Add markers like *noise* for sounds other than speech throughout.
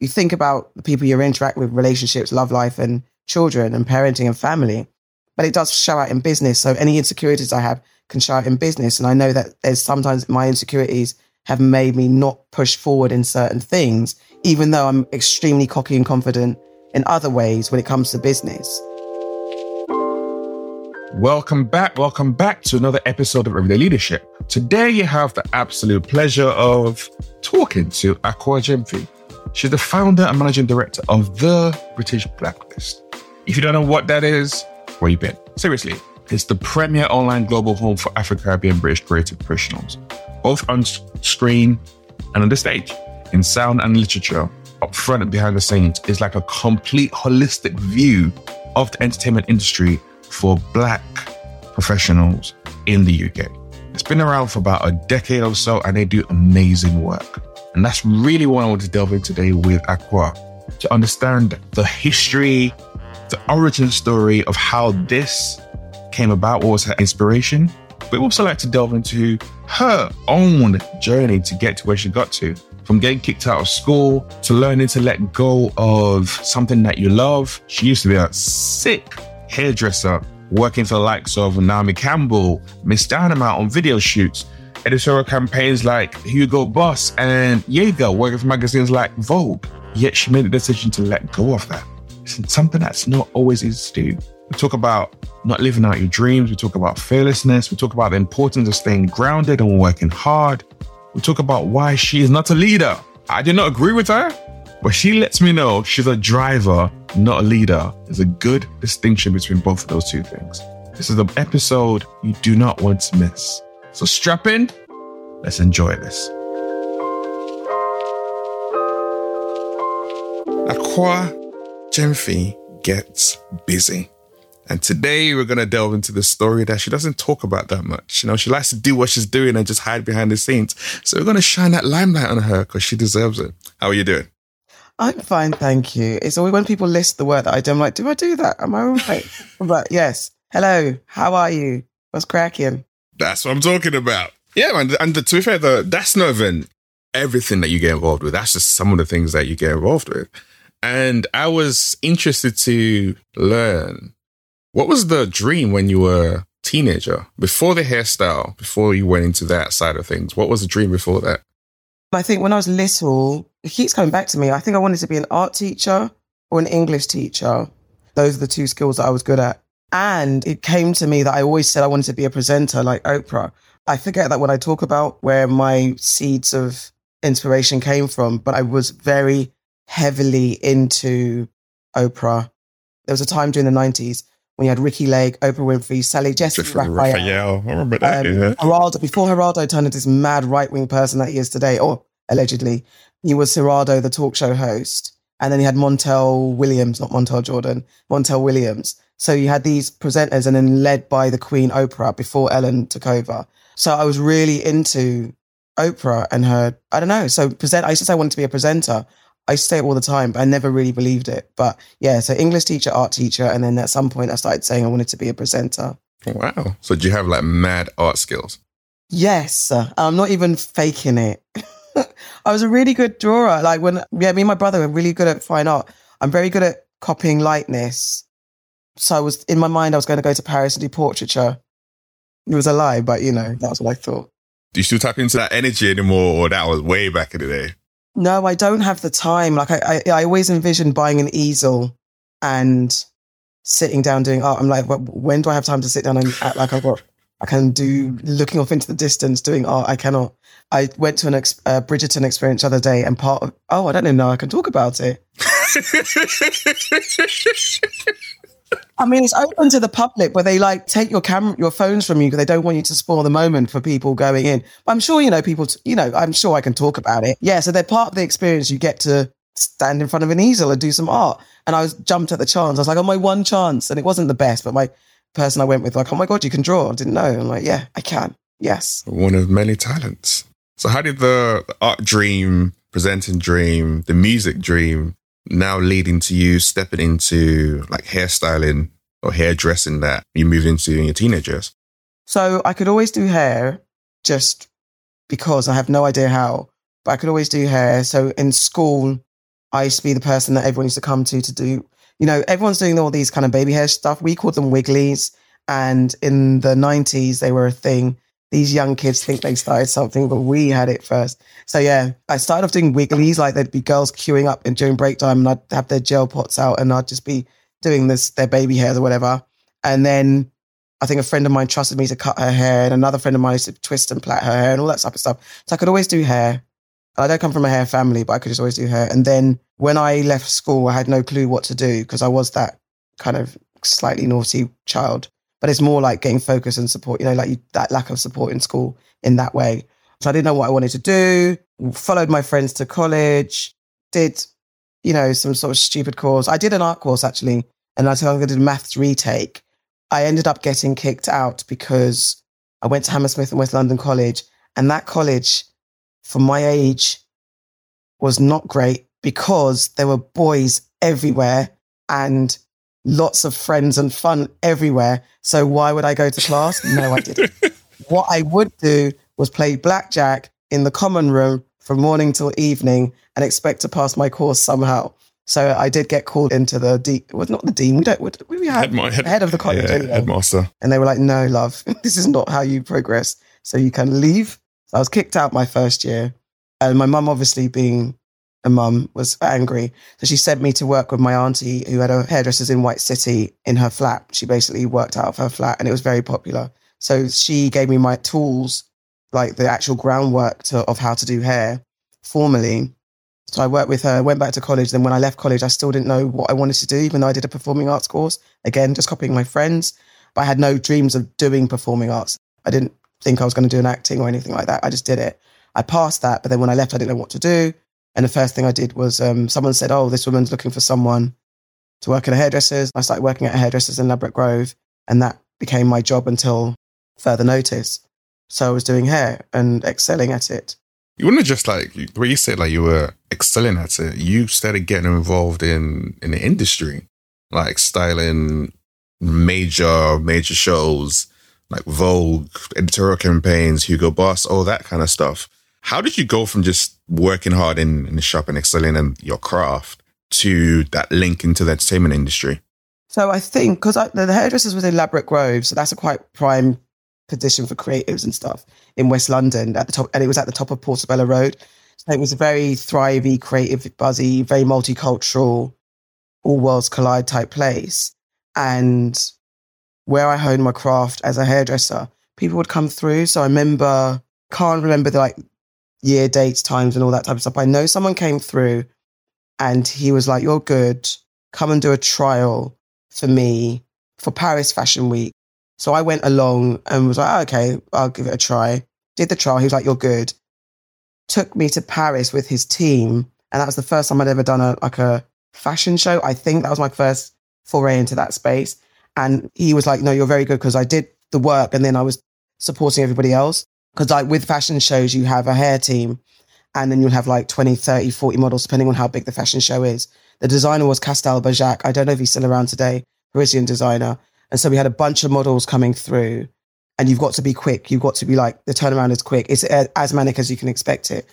you think about the people you interact with, relationships, love life, and children, and parenting and family. But it does show out in business. So any insecurities I have can show out in business. And I know that there's sometimes my insecurities have made me not push forward in certain things, even though I'm extremely cocky and confident in other ways when it comes to business. Welcome back. Welcome back to another episode of Everyday Leadership. Today, you have the absolute pleasure of talking to Akua Gyamfi. She's the founder and managing director of the British Blacklist. If you don't know what that is, where you been? Seriously, it's the premier online global home for Afro Caribbean British creative professionals, both on screen and on the stage, in sound and literature, up front and behind the scenes. It's like a complete holistic view of the entertainment industry for Black professionals in the UK. It's been around for about a decade or so, and they do amazing work. And that's really what I want to delve in today with Akua to understand the history, the origin story of how this came about, what was her inspiration. But we also like to delve into her own journey to get to where she got to. From getting kicked out of school to learning to let go of something that you love. She used to be a sick hairdresser working for the likes of Naomi Campbell, Ms. Dynamite on video shoots, editorial campaigns like Hugo Boss and Jaeger, working for magazines like Vogue. Yet she made the decision to let go of that. It's something that's not always easy to do. We talk about not living out your dreams. We talk about fearlessness. We talk about the importance of staying grounded and working hard. We talk about why she is not a leader. I did not agree with her, but she lets me know she's a driver, not a leader. There's a good distinction between both of those two things. This is an episode you do not want to miss. So strap in. Let's enjoy this. Akua Gyamfi gets busy. And today we're going to delve into the story that she doesn't talk about that much. You know, she likes to do what she's doing and just hide behind the scenes. So we're going to shine that limelight on her because she deserves it. How are you doing? I'm fine, thank you. It's always when people list the word that I do, I'm like, do I do that? Am I all right? *laughs* but yes. Hello, how are you? What's cracking? That's what I'm talking about. Yeah, man. And to be fair, the, that's not even everything that you get involved with. That's just some of the things that you get involved with. And I was interested to learn what was the dream when you were teenager? Before the hairstyle, before you went into that side of things, what was the dream before that? I think when I was little, it keeps coming back to me. I think I wanted to be an art teacher or an English teacher. Those are the two skills that I was good at. And it came to me that I always said I wanted to be a presenter like Oprah. I forget that when I talk about where my seeds of inspiration came from, but I was very heavily into Oprah. There was a time during the 90s when you had Ricki Lake, Oprah Winfrey, Sally Jessy, Raphael. Raphael. I remember that. Um, yeah. Geraldo, before Geraldo turned into this mad right wing person that he is today, or allegedly, he was Geraldo, the talk show host. And then he had Montel Williams, not Montel Jordan, Montel Williams. So you had these presenters and then led by the Queen Oprah before Ellen took over. So I was really into Oprah and her, I don't know. So present, I used to say I wanted to be a presenter. I say it all the time, but I never really believed it. But yeah, so English teacher, art teacher, and then at some point I started saying I wanted to be a presenter. Wow. So do you have like mad art skills? Yes. I'm not even faking it. *laughs* I was a really good drawer. Like when, yeah, me and my brother were really good at fine art. I'm very good at copying lightness. So I was, in my mind, I was going to go to Paris and do portraiture. It was a lie, but you know, that was what I thought. Do you still tap into that energy anymore or that was way back in the day? No, I don't have the time. Like I, I, I always envision buying an easel and sitting down doing art. I'm like, when do I have time to sit down and act like I've got, I can do looking off into the distance doing art. I cannot. I went to an ex, uh, Bridgerton experience the other day and part of, oh, I don't even know. I can talk about it. *laughs* I mean, it's open to the public, but they like take your camera, your phones from you because they don't want you to spoil the moment for people going in. But I'm sure you know people. T- you know, I'm sure I can talk about it. Yeah, so they're part of the experience. You get to stand in front of an easel and do some art. And I was jumped at the chance. I was like, oh, my one chance, and it wasn't the best, but my person I went with like, oh my god, you can draw. I didn't know. I'm like, yeah, I can. Yes, one of many talents. So, how did the art dream, presenting dream, the music dream now leading to you stepping into like hairstyling or hairdressing that you moved into in your teenagers? So I could always do hair just because I have no idea how, but I could always do hair. So in school, I used to be the person that everyone used to come to to do, you know, everyone's doing all these kind of baby hair stuff. We called them wigglies. And in the 90s, they were a thing. These young kids think they started something, but we had it first. So yeah, I started off doing wigglies. Like there'd be girls queuing up and during break time and I'd have their gel pots out and I'd just be doing this, their baby hairs or whatever. And then I think a friend of mine trusted me to cut her hair and another friend of mine used to twist and plait her hair and all that type of stuff. So I could always do hair. I don't come from a hair family, but I could just always do hair. And then when I left school, I had no clue what to do because I was that kind of slightly naughty child. But it's more like getting focus and support, you know, like you, that lack of support in school in that way. So I didn't know what I wanted to do. Followed my friends to college, did, you know, some sort of stupid course. I did an art course actually, and I think I did maths retake. I ended up getting kicked out because I went to Hammersmith and West London College, and that college, for my age, was not great because there were boys everywhere and lots of friends and fun everywhere. So why would I go to class? No, I didn't. *laughs* what I would do was play blackjack in the common room from morning till evening and expect to pass my course somehow. So I did get called into the dean. Well, not the dean. We don't. We, we had Headma- head- head of the college yeah, anyway. headmaster. And they were like, no, love, *laughs* this is not how you progress. So you can leave. So I was kicked out my first year. And my mum, obviously being a mum, was angry. So she sent me to work with my auntie who had a hairdressers in White City in her flat. She basically worked out of her flat and it was very popular. So she gave me my tools, like the actual groundwork to, of how to do hair formally. So I worked with her, went back to college. Then when I left college, I still didn't know what I wanted to do, even though I did a performing arts course. Again, just copying my friends. But I had no dreams of doing performing arts. I didn't think I was going to do an acting or anything like that. I just did it. I passed that, but then when I left, I didn't know what to do. And the first thing I did was um, someone said, "Oh, this woman's looking for someone to work in a hairdresser's." I started working at a hairdresser's in Ladbroke Grove, and that became my job until further notice. So I was doing hair and excelling at it. You wouldn't have just like the way you said like you were excelling at it. You started getting involved in in the industry, like styling major major shows like Vogue, editorial campaigns, Hugo Boss, all that kind of stuff. How did you go from just working hard in, in the shop and excelling in your craft to that link into the entertainment industry? So I think because the hairdressers was in Ladbroke Grove, so that's a quite prime position for creatives and stuff in West London at the top, and it was at the top of Portobello Road. So it was a very thrivey, creative, buzzy, very multicultural, all worlds collide type place. And where I honed my craft as a hairdresser, people would come through. So I remember, can't remember the like year, dates, times, and all that type of stuff. I know someone came through and he was like, You're good. Come and do a trial for me for Paris Fashion Week. So I went along and was like, "Oh, okay, I'll give it a try. Did the trial. He was like, You're good. Took me to Paris with his team. And that was the first time I'd ever done a like a fashion show. I think that was my first foray into that space. And he was like, No, you're very good because I did the work and then I was supporting everybody else. Because like with fashion shows, you have a hair team and then you'll have like 20, 30, 40 models, depending on how big the fashion show is. The designer was Castelbajac. I don't know if he's still around today, Parisian designer. And so we had a bunch of models coming through and you've got to be quick. You've got to be like, the turnaround is quick. It's as manic as you can expect it.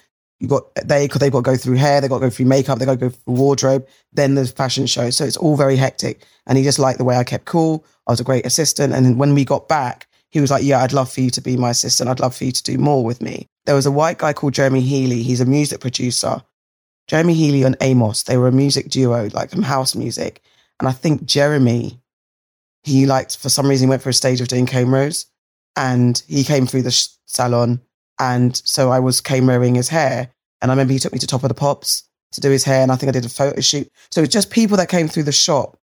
You got, they, cause they've got to go through hair, they've got to go through makeup, they've got to go through wardrobe, then the fashion show. So it's all very hectic. And he just liked the way I kept cool. I was a great assistant. And when we got back, he was like, Yeah, I'd love for you to be my assistant. I'd love for you to do more with me. There was a white guy called Jeremy Healy. He's a music producer. Jeremy Healy and Amos, they were a music duo, like some house music. And I think Jeremy, he liked, for some reason, went for a stage of doing cameras and he came through the sh- salon. And so I was cameraing his hair. And I remember he took me to Top of the Pops to do his hair. And I think I did a photo shoot. So it's just people that came through the shop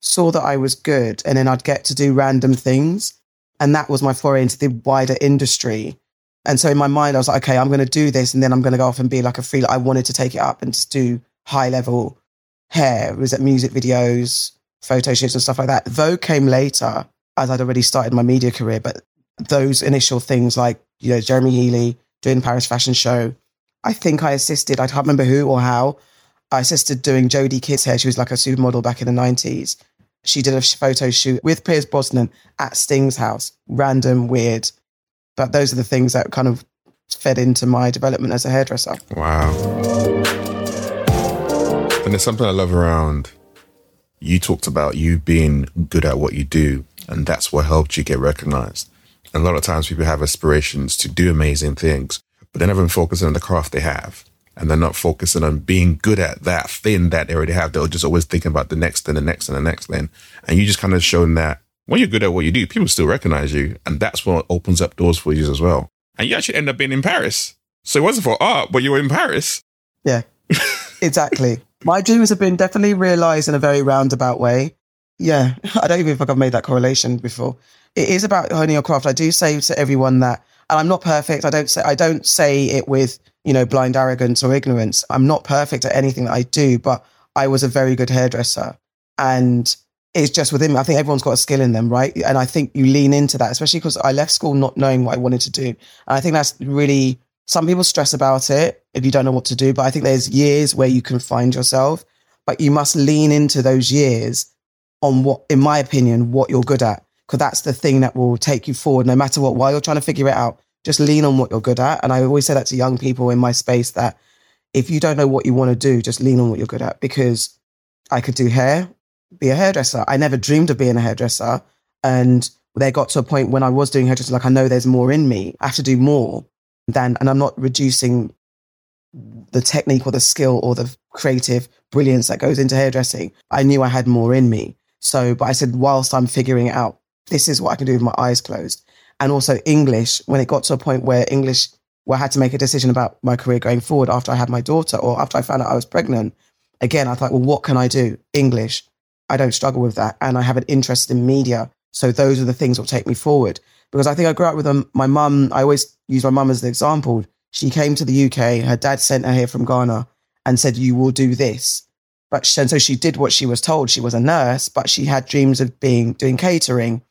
saw that I was good. And then I'd get to do random things. And that was my foray into the wider industry. And so in my mind, I was like, okay, I'm going to do this. And then I'm going to go off and be like a free. I wanted to take it up and just do high level hair. It was at music videos, photo shoots and stuff like that. Vogue came later as I'd already started my media career. But those initial things like, you know, Jeremy Healy doing Paris Fashion Show, I think I assisted, I can't remember who or how. I assisted doing Jodie Kidd's hair. She was like a supermodel back in the 90s. She did a photo shoot with Pierce Brosnan at Sting's house. Random, weird. But those are the things that kind of fed into my development as a hairdresser. Wow. And there's something I love around you talked about you being good at what you do, and that's what helped you get recognized. And a lot of times people have aspirations to do amazing things, but they're never focusing on the craft they have. And they're not focusing on being good at that thing that they already have. They're just always thinking about the next and the next and the next thing. And you just kind of shown that when you're good at what you do, people still recognize you. And that's what opens up doors for you as well. And you actually end up being in Paris. So it wasn't for art, but you were in Paris. Yeah, *laughs* exactly. My dreams have been definitely realized in a very roundabout way. Yeah, *laughs* I don't even think I've made that correlation before. It is about honing your craft. I do say to everyone that, and I'm not perfect. I don't say I don't say it with you know blind arrogance or ignorance. I'm not perfect at anything that I do, but I was a very good hairdresser, and it's just within me. I think everyone's got a skill in them, right? And I think you lean into that, especially because I left school not knowing what I wanted to do. And I think that's really some people stress about it if you don't know what to do, but I think there's years where you can find yourself, but you must lean into those years on what, in my opinion, what you're good at. Because that's the thing that will take you forward no matter what. While you're trying to figure it out, just lean on what you're good at. And I always say that to young people in my space that if you don't know what you want to do, just lean on what you're good at. Because I could do hair, be a hairdresser. I never dreamed of being a hairdresser. And they got to a point when I was doing hairdresser, like I know there's more in me. I have to do more than, and I'm not reducing the technique or the skill or the creative brilliance that goes into hairdressing. I knew I had more in me. So, but I said, whilst I'm figuring it out, this is what I can do with my eyes closed. And also English, when it got to a point where English, where I had to make a decision about my career going forward after I had my daughter or after I found out I was pregnant, again, I thought, well, what can I do? English. I don't struggle with that. And I have an interest in media. So those are the things that will take me forward. Because I think I grew up with a, my mum. I always use my mum as the example. She came to the UK. Her dad sent her here from Ghana and said, you will do this. But she, and so she did what she was told. She was a nurse, but she had dreams of being, doing catering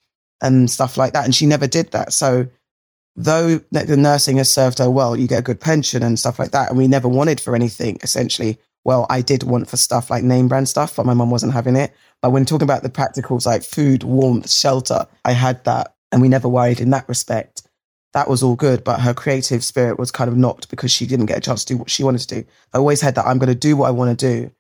and stuff like that. And she never did that. So though the nursing has served her well, you get a good pension and stuff like that. And we never wanted for anything essentially. Well, I did want for stuff like name brand stuff, but my mum wasn't having it. But when talking about the practicals like food, warmth, shelter, I had that and we never worried in that respect. That was all good, but her creative spirit was kind of knocked because she didn't get a chance to do what she wanted to do. I always had that I'm going to do what I want to do.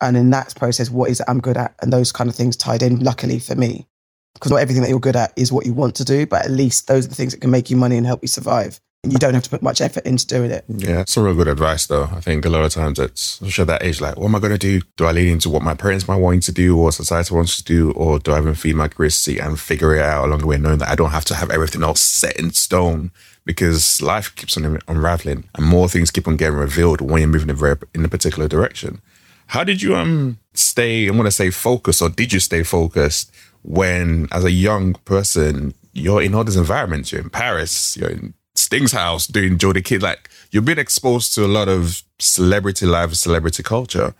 And in that process, what is it I'm good at? And those kind of things tied in, luckily for me. Because not everything that you're good at is what you want to do, but at least those are the things that can make you money and help you survive And you don't have to put much effort into doing it. Yeah, it's some real good advice though. I think a lot of times it's at that age, like, what am I going to do? Do I lean into what my parents might want me to do or society wants to do, or do I even feed my curiosity and figure it out along the way, knowing that I don't have to have everything all set in stone because life keeps on unraveling and more things keep on getting revealed when you're moving in a particular direction. How did you um stay? I'm going to say focused, or did you stay focused when, as a young person, you're in all these environments? You're in Paris, you're in Sting's house doing Jodie Kidd. Like you've been exposed to a lot of celebrity life, celebrity culture.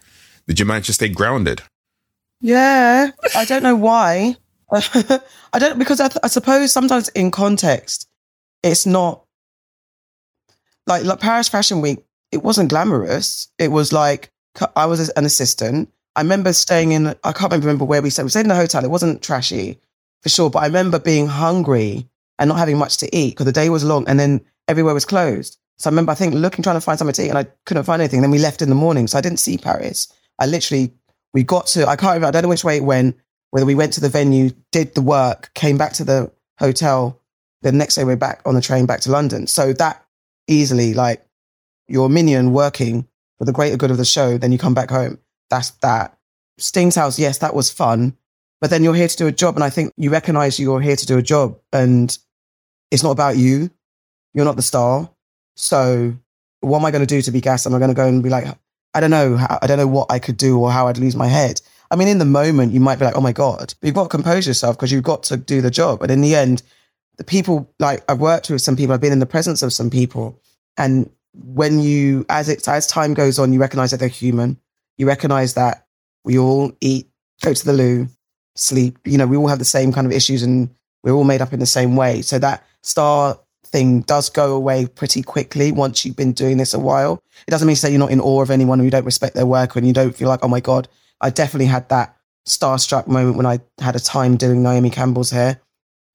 Did you manage to stay grounded? Yeah, I don't know why. *laughs* I don't because I, I, suppose sometimes in context, it's not like like Paris Fashion Week. It wasn't glamorous. It was like I was an assistant. I remember staying in. I can't remember where we stayed. We stayed in a hotel. It wasn't trashy for sure, but I remember being hungry and not having much to eat because the day was long and then everywhere was closed. So I remember, I think, looking, trying to find something to eat and I couldn't find anything. Then we left in the morning. So I didn't see Paris. I literally, we got to, I can't remember, I don't know which way it went, whether we went to the venue, did the work, came back to the hotel. The next day we're back on the train back to London. So that easily, like, your minion working for the greater good of the show, then you come back home. That's that. Sting's house, yes, that was fun. But then you're here to do a job. And I think you recognize you're here to do a job. And it's not about you. You're not the star. So what am I going to do to be gassed? Am I going to go and be like, I don't know. I don't know what I could do or how I'd lose my head. I mean, in the moment, you might be like, oh my God, but you've got to compose yourself because you've got to do the job. But in the end, the people, like I've worked with some people, I've been in the presence of some people. And when you, as it, as time goes on, you recognize that they're human. You recognize that we all eat, go to the loo, sleep. You know, we all have the same kind of issues and we're all made up in the same way. So that star thing does go away pretty quickly once you've been doing this a while. It doesn't mean to say you're not in awe of anyone or you don't respect their work and you don't feel like, oh my God, I definitely had that starstruck moment when I had a time doing Naomi Campbell's hair.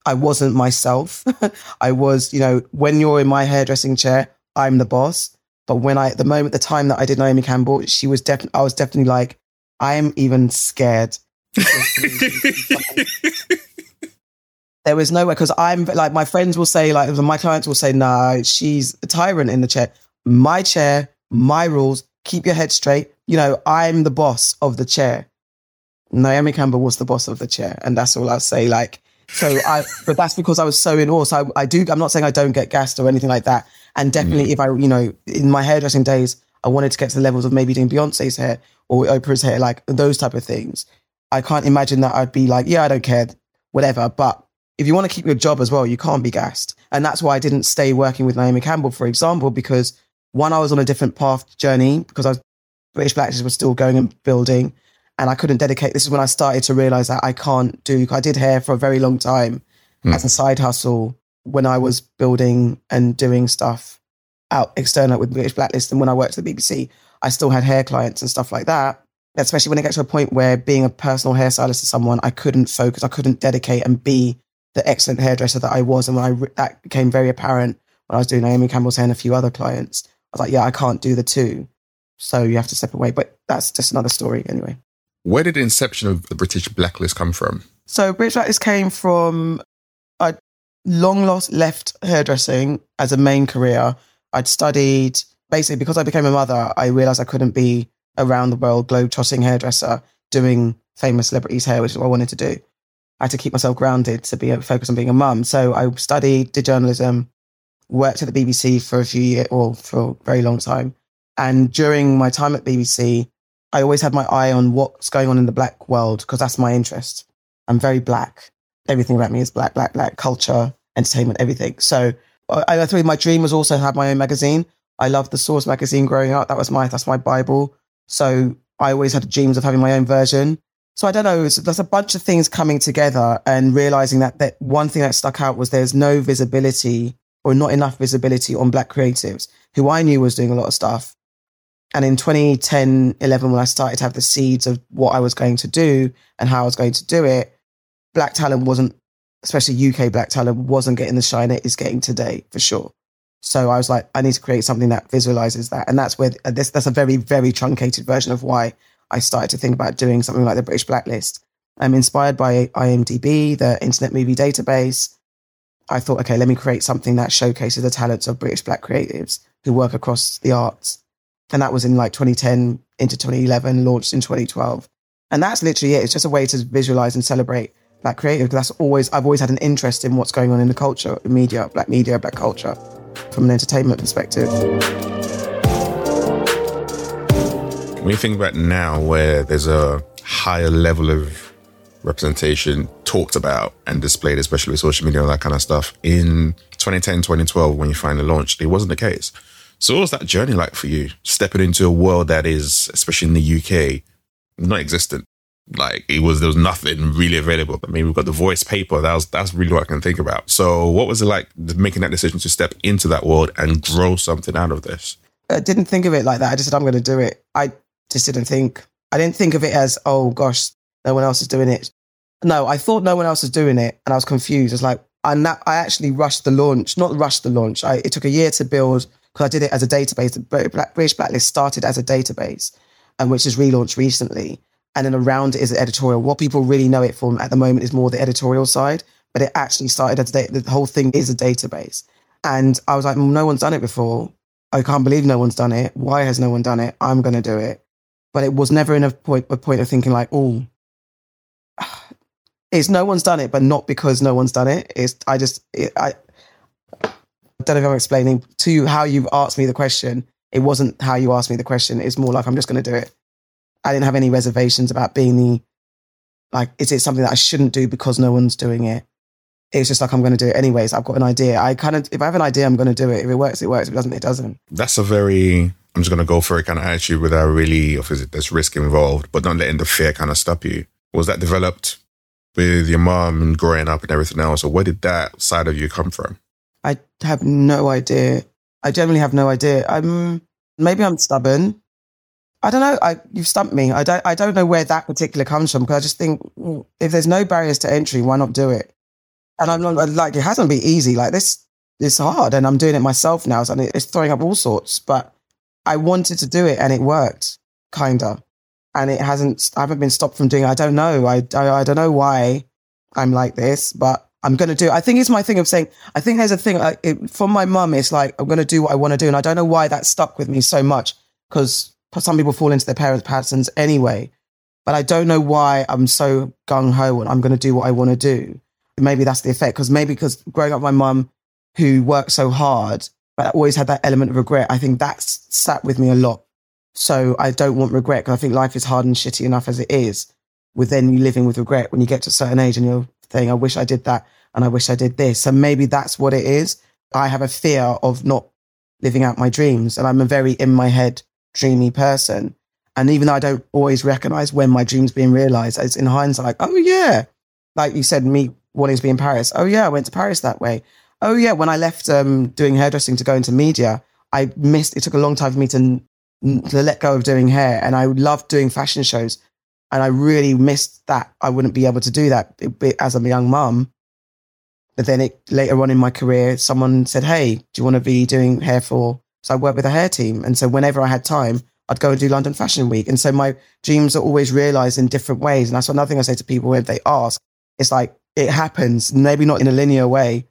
I wasn't myself. *laughs* I was, you know, when you're in my hairdressing chair, I'm the boss. But when I, at the moment, the time that I did Naomi Campbell, she was definitely, I was definitely like, I am even scared. *laughs* there was nowhere because I'm like my friends will say like my clients will say nah she's a tyrant in the chair. My chair my rules keep your head straight. You know I'm the boss of the chair. Naomi Campbell was the boss of the chair and that's all I'll say like so I but that's because I was so in awe. So I, I do I'm not saying I don't get gassed or anything like that and definitely mm. if I you know in my hairdressing days I wanted to get to the levels of maybe doing Beyonce's hair or Oprah's hair like those type of things I can't imagine that I'd be like yeah I don't care whatever but if you want to keep your job as well, you can't be gassed. And that's why I didn't stay working with Naomi Campbell, for example, because one, I was on a different path journey because I was British Blacklist was still going and building. And I couldn't dedicate. This is when I started to realize that I can't do. I did hair for a very long time mm. as a side hustle when I was building and doing stuff out external with British Blacklist. And when I worked at the BBC, I still had hair clients and stuff like that. Especially when it gets to a point where being a personal hairstylist to someone, I couldn't focus, I couldn't dedicate and be the excellent hairdresser that I was. And when I that became very apparent when I was doing Naomi Campbell's hair and a few other clients, I was like, yeah, I can't do the two. So you have to step away. But that's just another story anyway. Where did the inception of the British Blacklist come from? So British Blacklist came from long lost left hairdressing as a main career. I'd studied basically because I became a mother, I realized I couldn't be around the world globe trotting hairdresser doing famous celebrities' hair, which is what I wanted to do. I had to keep myself grounded to be focused on being a mum. So I studied, did journalism, worked at the BBC for a few years or for a very long time. And during my time at BBC, I always had my eye on what's going on in the black world because that's my interest. I'm very black. Everything about me is black, black, black culture, entertainment, everything. So I, I thought my dream was also have my own magazine. I loved the Source magazine growing up. That was my that's my Bible. So I always had dreams of having my own version. So I don't know. There's a bunch of things coming together and realizing that, that one thing that stuck out was there's no visibility or not enough visibility on black creatives who I knew was doing a lot of stuff. And in 2010, 11, when I started to have the seeds of what I was going to do and how I was going to do it, black talent wasn't, especially UK black talent, wasn't getting the shine it is getting today for sure. So I was like, I need to create something that visualizes that. And that's where uh, this, that's a very, very truncated version of why I started to think about doing something like the British Blacklist. I'm inspired by IMDb, the Internet Movie Database. I thought, okay, let me create something that showcases the talents of British Black creatives who work across the arts. And that was in like 2010 into 2011, launched in 2012. And that's literally it. It's just a way to visualize and celebrate Black creative. That's always, I've always had an interest in what's going on in the culture, media, Black media, Black culture from an entertainment perspective. When you think about now, where there's a higher level of representation talked about and displayed, especially with social media and that kind of stuff, in 2010, 2012, when you finally launched, it wasn't the case. So, what was that journey like for you? Stepping into a world that is, especially in the UK, not existent. Like it was, there was nothing really available. I mean, we've got the voice paper. That was, that's really what I can think about. So, what was it like making that decision to step into that world and grow something out of this? I didn't think of it like that. I just said, I'm going to do it. I just didn't think, I didn't think of it as, oh gosh, no one else is doing it. No, I thought no one else was doing it and I was confused. It's like, and that, I actually rushed the launch, not rushed the launch. I, it took a year to build because I did it as a database. The British Blacklist started as a database and which has relaunched recently. And then around it is the editorial. What people really know it for at the moment is more the editorial side, but it actually started as a, the whole thing is a database. And I was like, well, no one's done it before. I can't believe no one's done it. Why has no one done it? I'm going to do it but it was never in a point, a point of thinking like, oh, *sighs* it's no one's done it, but not because no one's done it. It's I just it, I, I don't know if I'm explaining to you how you've asked me the question. It wasn't how you asked me the question. It's more like I'm just going to do it. I didn't have any reservations about being the like. Is it something that I shouldn't do because no one's doing it? It's just like I'm going to do it anyways. I've got an idea. I kind of if I have an idea, I'm going to do it. If it works, it works. If it doesn't, it doesn't. That's a very I'm just going to go for it kind of attitude without really, obviously, there's risk involved, but not letting the fear kind of stop you. Was that developed with your mom and growing up and everything else? Or where did that side of you come from? I have no idea. I generally have no idea. I'm maybe I'm stubborn. I don't know. I, you've stumped me. I don't. I don't know where that particular comes from because I just think mm, if there's no barriers to entry, why not do it? And I'm not like it hasn't been easy. Like this, it's hard, and I'm doing it myself now, so it's throwing up all sorts. But I wanted to do it and it worked, kinda. and it hasn't, I haven't been stopped from doing it. I don't know. I, I, I don't know why I'm like this, but I'm going to do it. I think it's my thing of saying, I think there's a thing like it, from my mum, it's like, I'm going to do what I want to do. And I don't know why that stuck with me so much because some people fall into their parents' patterns anyway. But I don't know why I'm so gung ho and I'm going to do what I want to do. Maybe that's the effect because maybe because growing up my mum who worked so hard, but I always had that element of regret. I think that's sat with me a lot. So I don't want regret because I think life is hard and shitty enough as it is. With then you living with regret when you get to a certain age and you're saying, I wish I did that and I wish I did this. So maybe that's what it is. I have a fear of not living out my dreams and I'm a very in my head dreamy person. And even though I don't always recognize when my dream's being realized, it's in hindsight, like, oh yeah. Like you said, me wanting to be in Paris. Oh yeah, I went to Paris that way. Oh yeah, when I left um, doing hairdressing to go into media, I missed. It took a long time for me to to let go of doing hair, and I loved doing fashion shows, and I really missed that. I wouldn't be able to do that as a young mum. But then it, later on in my career, someone said, "Hey, do you want to be doing hair for?" So I worked with a hair team, and so whenever I had time, I'd go and do London Fashion Week. And so my dreams are always realized in different ways. And that's another thing I say to people when they ask. It's like it happens, maybe not in a linear way,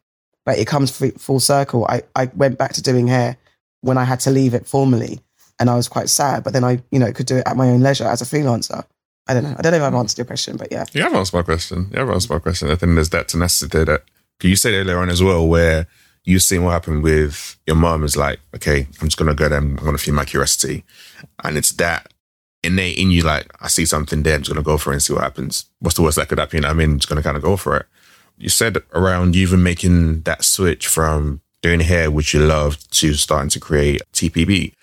but it comes full circle. I, I went back to doing hair when I had to leave it formally and I was quite sad, but then I, you know, could do it at my own leisure as a freelancer. I don't know. I don't know if I've answered your question, but yeah. You have answered my question. You have answered my question. I think there's that tenacity that you said earlier on as well, where you seen what happened with your mom is like, okay, I'm just gonna go there, I'm gonna feed my curiosity. And it's that innate in you, like, I see something there, I'm just gonna go for it and see what happens. What's the worst that could happen? I mean? I'm just gonna kind of go for it you said around you even making that switch from doing hair, which you loved, to starting to create TBB.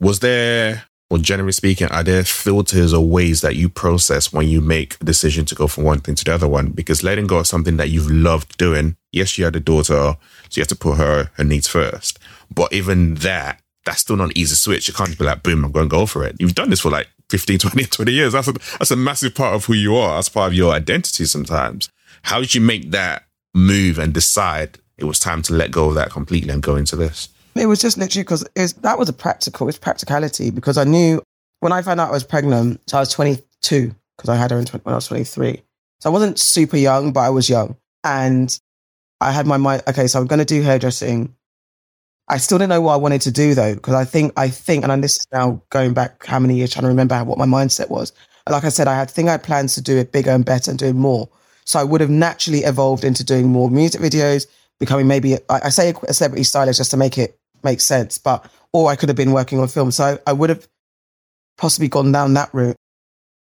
Was there, or generally speaking, are there filters or ways that you process when you make a decision to go from one thing to the other one? Because letting go of something that you've loved doing, yes, you had a daughter, so you have to put her her needs first. But even that, that's still not an easy switch. You can't be like, boom, I'm going to go for it. You've done this for like 15, 20, *laughs* 20 years. That's a, that's a massive part of who you are. That's part of your identity sometimes. How did you make that move and decide it was time to let go of that completely and go into this? It was just literally because that was a practical, it's practicality because I knew when I found out I was pregnant, so I was 22 because I had her 20, when I was 23. So I wasn't super young, but I was young. And I had my mind, okay, so I'm going to do hairdressing. I still didn't know what I wanted to do though, because I think, I think, and this is now going back how many years trying to remember what my mindset was. Like I said, I had, think I had plans to do it bigger and better and doing more. So I would have naturally evolved into doing more music videos, becoming maybe, I, say a celebrity stylist just to make it make sense, but, or I could have been working on film. So I would have possibly gone down that route.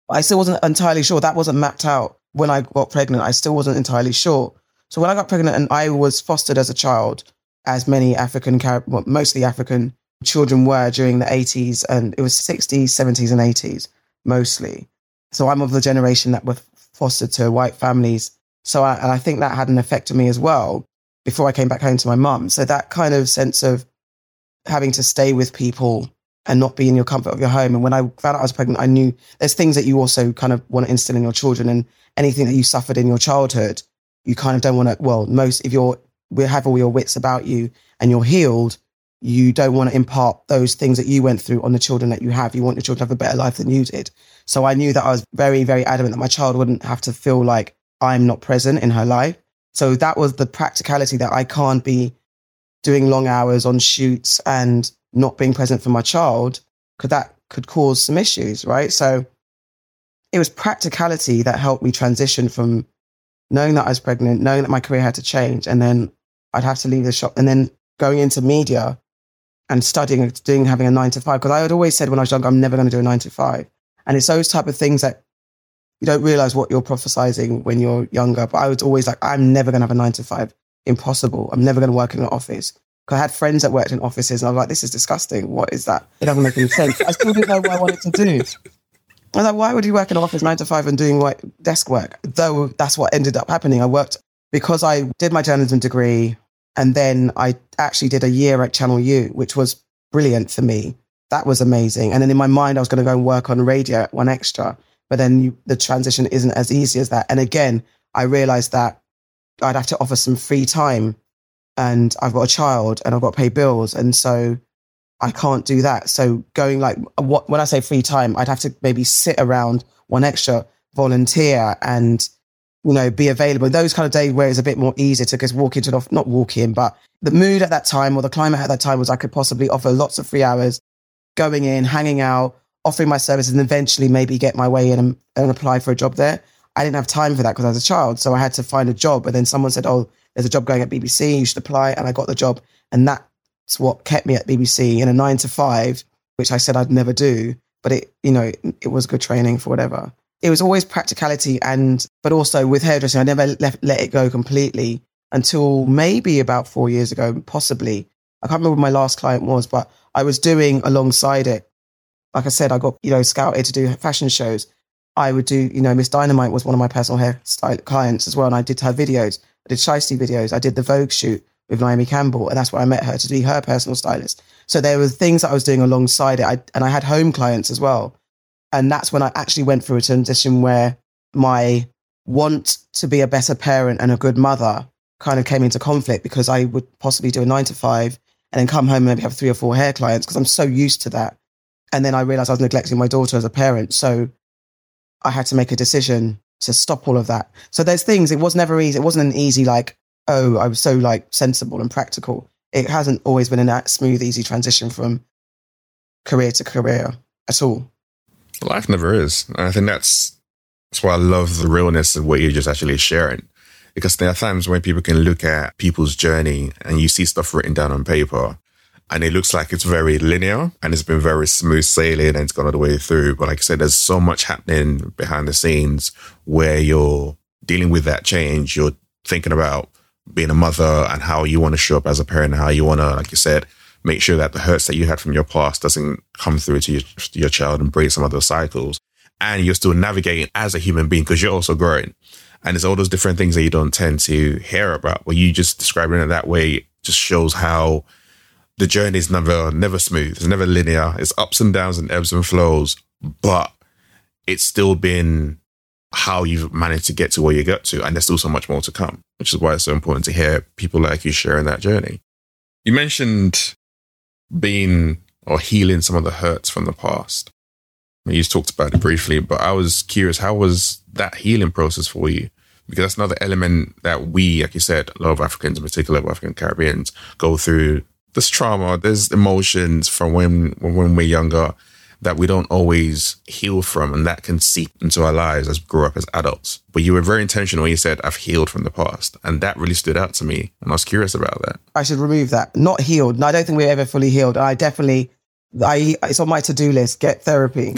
I still wasn't entirely sure. That wasn't mapped out when I got pregnant. I still wasn't entirely sure. So when I got pregnant and I was fostered as a child, as many African, well, mostly African children were during the 80s, and it was 60s, 70s, and 80s mostly. So I'm of the generation that were fostered to white families. So I, and I think that had an effect on me as well before I came back home to my mum. So that kind of sense of having to stay with people and not be in your comfort of your home. And when I found out I was pregnant, I knew there's things that you also kind of want to instill in your children and anything that you suffered in your childhood, you kind of don't want to, well, most, if you're, we have all your wits about you and you're healed, you don't want to impart those things that you went through on the children that you have. You want your children to have a better life than you did. So I knew that I was very, very adamant that my child wouldn't have to feel like I'm not present in her life. So that was the practicality that I can't be doing long hours on shoots and not being present for my child because that could cause some issues, right? So it was practicality that helped me transition from knowing that I was pregnant, knowing that my career had to change, and then I'd have to leave the shop, and then going into media and studying, doing having a nine to five. Because I had always said when I was young, I'm never going to do a nine to five. And it's those type of things that you don't realize what you're prophesizing when you're younger. But I was always like, I'm never going to have a nine to five. Impossible. I'm never going to work in an office. I had friends that worked in offices and I was like, this is disgusting. What is that? It doesn't make any sense. I still didn't know what I wanted to do. I was like, why would you work in an office nine to five and doing like desk work? Though that's what ended up happening. I worked because I did my journalism degree and then I actually did a year at Channel U, which was brilliant for me that was amazing. And then in my mind, I was going to go and work on radio at 1Xtra, but then you, the transition isn't as easy as that. And again, I realized that I'd have to offer some free time and I've got a child and I've got to pay bills. And so I can't do that. So going like what when I say free time, I'd have to maybe sit around 1Xtra, volunteer, and you know be available. Those kind of days where it's a bit more easier to just walk into the not walk in, but the mood at that time or the climate at that time was I could possibly offer lots of free hours, going in, hanging out, offering my services, and eventually maybe get my way in and, and apply for a job there. I didn't have time for that because I was a child, so I had to find a job. But then someone said, "Oh, there's a job going at BBC. You should apply," and I got the job, and that's what kept me at BBC in a nine to five, which I said I'd never do. But it, you know, it, it was good training for whatever. It was always practicality and, but also with hairdressing, I never left, let it go completely until maybe about four years ago, possibly. I can't remember what my last client was, but I was doing alongside it. Like I said, I got, you know, scouted to do fashion shows. I would do, you know, Ms. Dynamite was one of my personal hairstyle clients as well. And I did her videos. I did Shystie videos. I did the Vogue shoot with Naomi Campbell, and that's where I met her to be her personal stylist. So there were things that I was doing alongside it, I, and I had home clients as well. And that's when I actually went through a transition where my want to be a better parent and a good mother kind of came into conflict because I would possibly do a nine to five and then come home and maybe have three or four hair clients because I'm so used to that. And then I realized I was neglecting my daughter as a parent. So I had to make a decision to stop all of that. So there's things, it was never easy. It wasn't an easy, like, oh, I was so like sensible and practical. It hasn't always been a smooth, easy transition from career to career at all. Life never is. And I think that's that's why I love the realness of what you're just actually sharing. Because there are times when people can look at people's journey and you see stuff written down on paper and it looks like it's very linear and it's been very smooth sailing and it's gone all the way through. But like I said, there's so much happening behind the scenes where you're dealing with that change. You're thinking about being a mother and how you want to show up as a parent, how you want to, like you said, make sure that the hurts that you had from your past doesn't come through to your, your child and break some of those cycles. And you're still navigating as a human being because you're also growing. And it's all those different things that you don't tend to hear about. But you just describing it that way just shows how the journey is never, never smooth. It's never linear. It's ups and downs and ebbs and flows, but it's still been how you've managed to get to where you got to. And there's still so much more to come, which is why it's so important to hear people like you sharing that journey. You mentioned being or healing some of the hurts from the past. You just talked about it briefly, but I was curious, how was that healing process for you? Because that's another element that we, like you said, a lot of Africans in particular, African Caribbeans, go through this trauma, there's emotions from when when we're younger that we don't always heal from and that can seep into our lives as we grow up as adults. But you were very intentional when you said, I've healed from the past. And that really stood out to me. And I was curious about that. I should remove that. Not healed. No, I don't think we're ever fully healed. I definitely, I, it's on my to-do list, get therapy.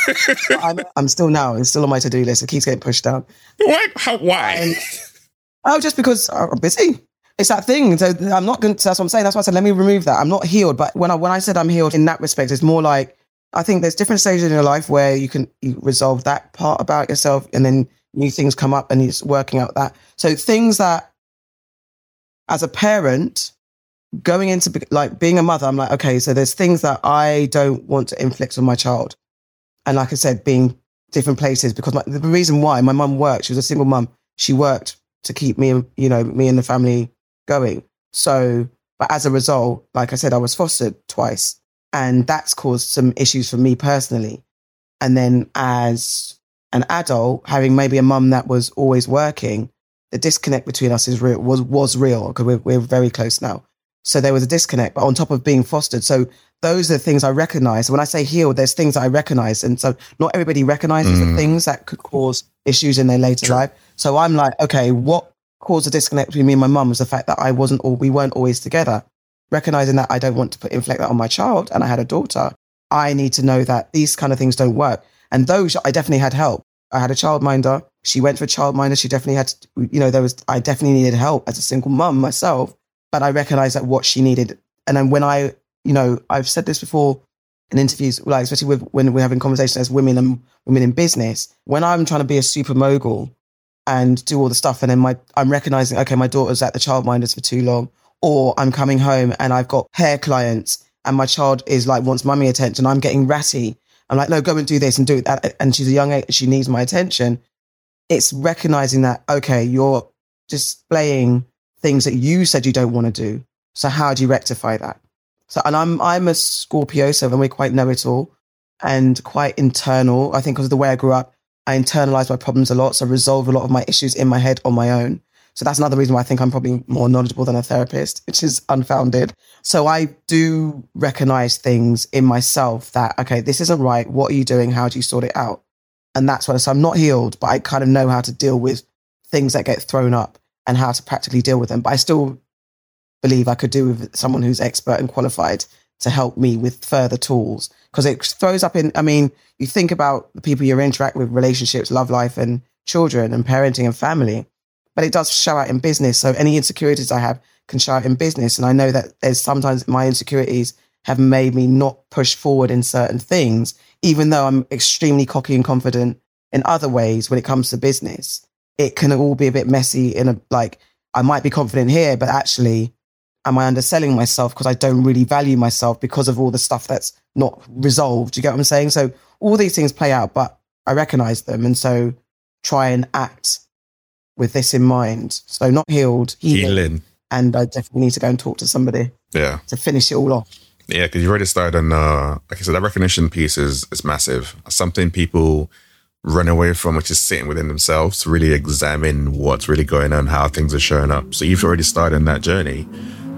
*laughs* I'm, I'm, still now, it's still on my to-do list. It keeps getting pushed down. What? How, why? And, oh, just because I'm busy. It's that thing. So I'm not going to, that's what I'm saying. That's why I said, let me remove that. I'm not healed. But when I, when I said I'm healed in that respect, it's more like, I think there's different stages in your life where you can resolve that part about yourself and then new things come up and it's working out that. So things that as a parent, going into like being a mother, I'm like, okay, so there's things that I don't want to inflict on my child. And like I said, being different places because my, the reason why my mum worked, she was a single mum. She worked to keep me, you know, me and the family going. So, but as a result, like I said, I was fostered twice. And that's caused some issues for me personally. And then as an adult, having maybe a mum that was always working, the disconnect between us is real, was, was real because we're, we're very close now. So there was a disconnect, but on top of being fostered. So those are the things I recognize. When I say healed, there's things that I recognize. And so not everybody recognizes mm. the things that could cause issues in their later True. life. So I'm like, okay, what caused a disconnect between me and my mum was the fact that I wasn't or we weren't always together recognizing that I don't want to put inflict that on my child and I had a daughter, I need to know that these kind of things don't work. And those I definitely had help. I had a childminder. She went for a childminder. She definitely had, to, you know, there was, I definitely needed help as a single mum myself, but I recognized that what she needed. And then when I, you know, I've said this before in interviews, like, especially with when we're having conversations as women and women in business, when I'm trying to be a super mogul and do all the stuff, and then my, I'm recognizing, okay, my daughter's at the childminders for too long, or I'm coming home and I've got hair clients and my child is like wants mummy attention. I'm getting ratty. I'm like, no, go and do this and do that. And she's a young age, she needs my attention. It's recognizing that, okay, you're displaying things that you said you don't want to do. So how do you rectify that? So, and I'm I'm a Scorpio, so we're quite know it all and quite internal. I think because of the way I grew up, I internalize my problems a lot, so I resolve a lot of my issues in my head on my own. So that's another reason why I think I'm probably more knowledgeable than a therapist, which is unfounded. So I do recognize things in myself that, okay, this isn't right. What are you doing? How do you sort it out? And that's why, so I'm not healed, but I kind of know how to deal with things that get thrown up and how to practically deal with them. But I still believe I could do with someone who's expert and qualified to help me with further tools. Because it throws up in i mean you think about the people you interact with relationships love life and children and parenting and family but it does show out in business. So any insecurities i have can show out in business. And i know that there's sometimes my insecurities have made me not push forward in certain things even though i'm extremely cocky and confident in other ways when it comes to business. It can all be a bit messy in a like i might be confident here but actually am I underselling myself because I don't really value myself because of all the stuff that's not resolved? You get what I'm saying? So all these things play out, but I recognize them. And so try and act with this in mind. So not healed, healing. healing. And I definitely need to go and talk to somebody. Yeah. To finish it all off. Yeah, because you've already started on, uh, like I said, that recognition piece is, is massive. Something people run away from, which is sitting within themselves to really examine what's really going on, how things are showing up. So you've already started on that journey.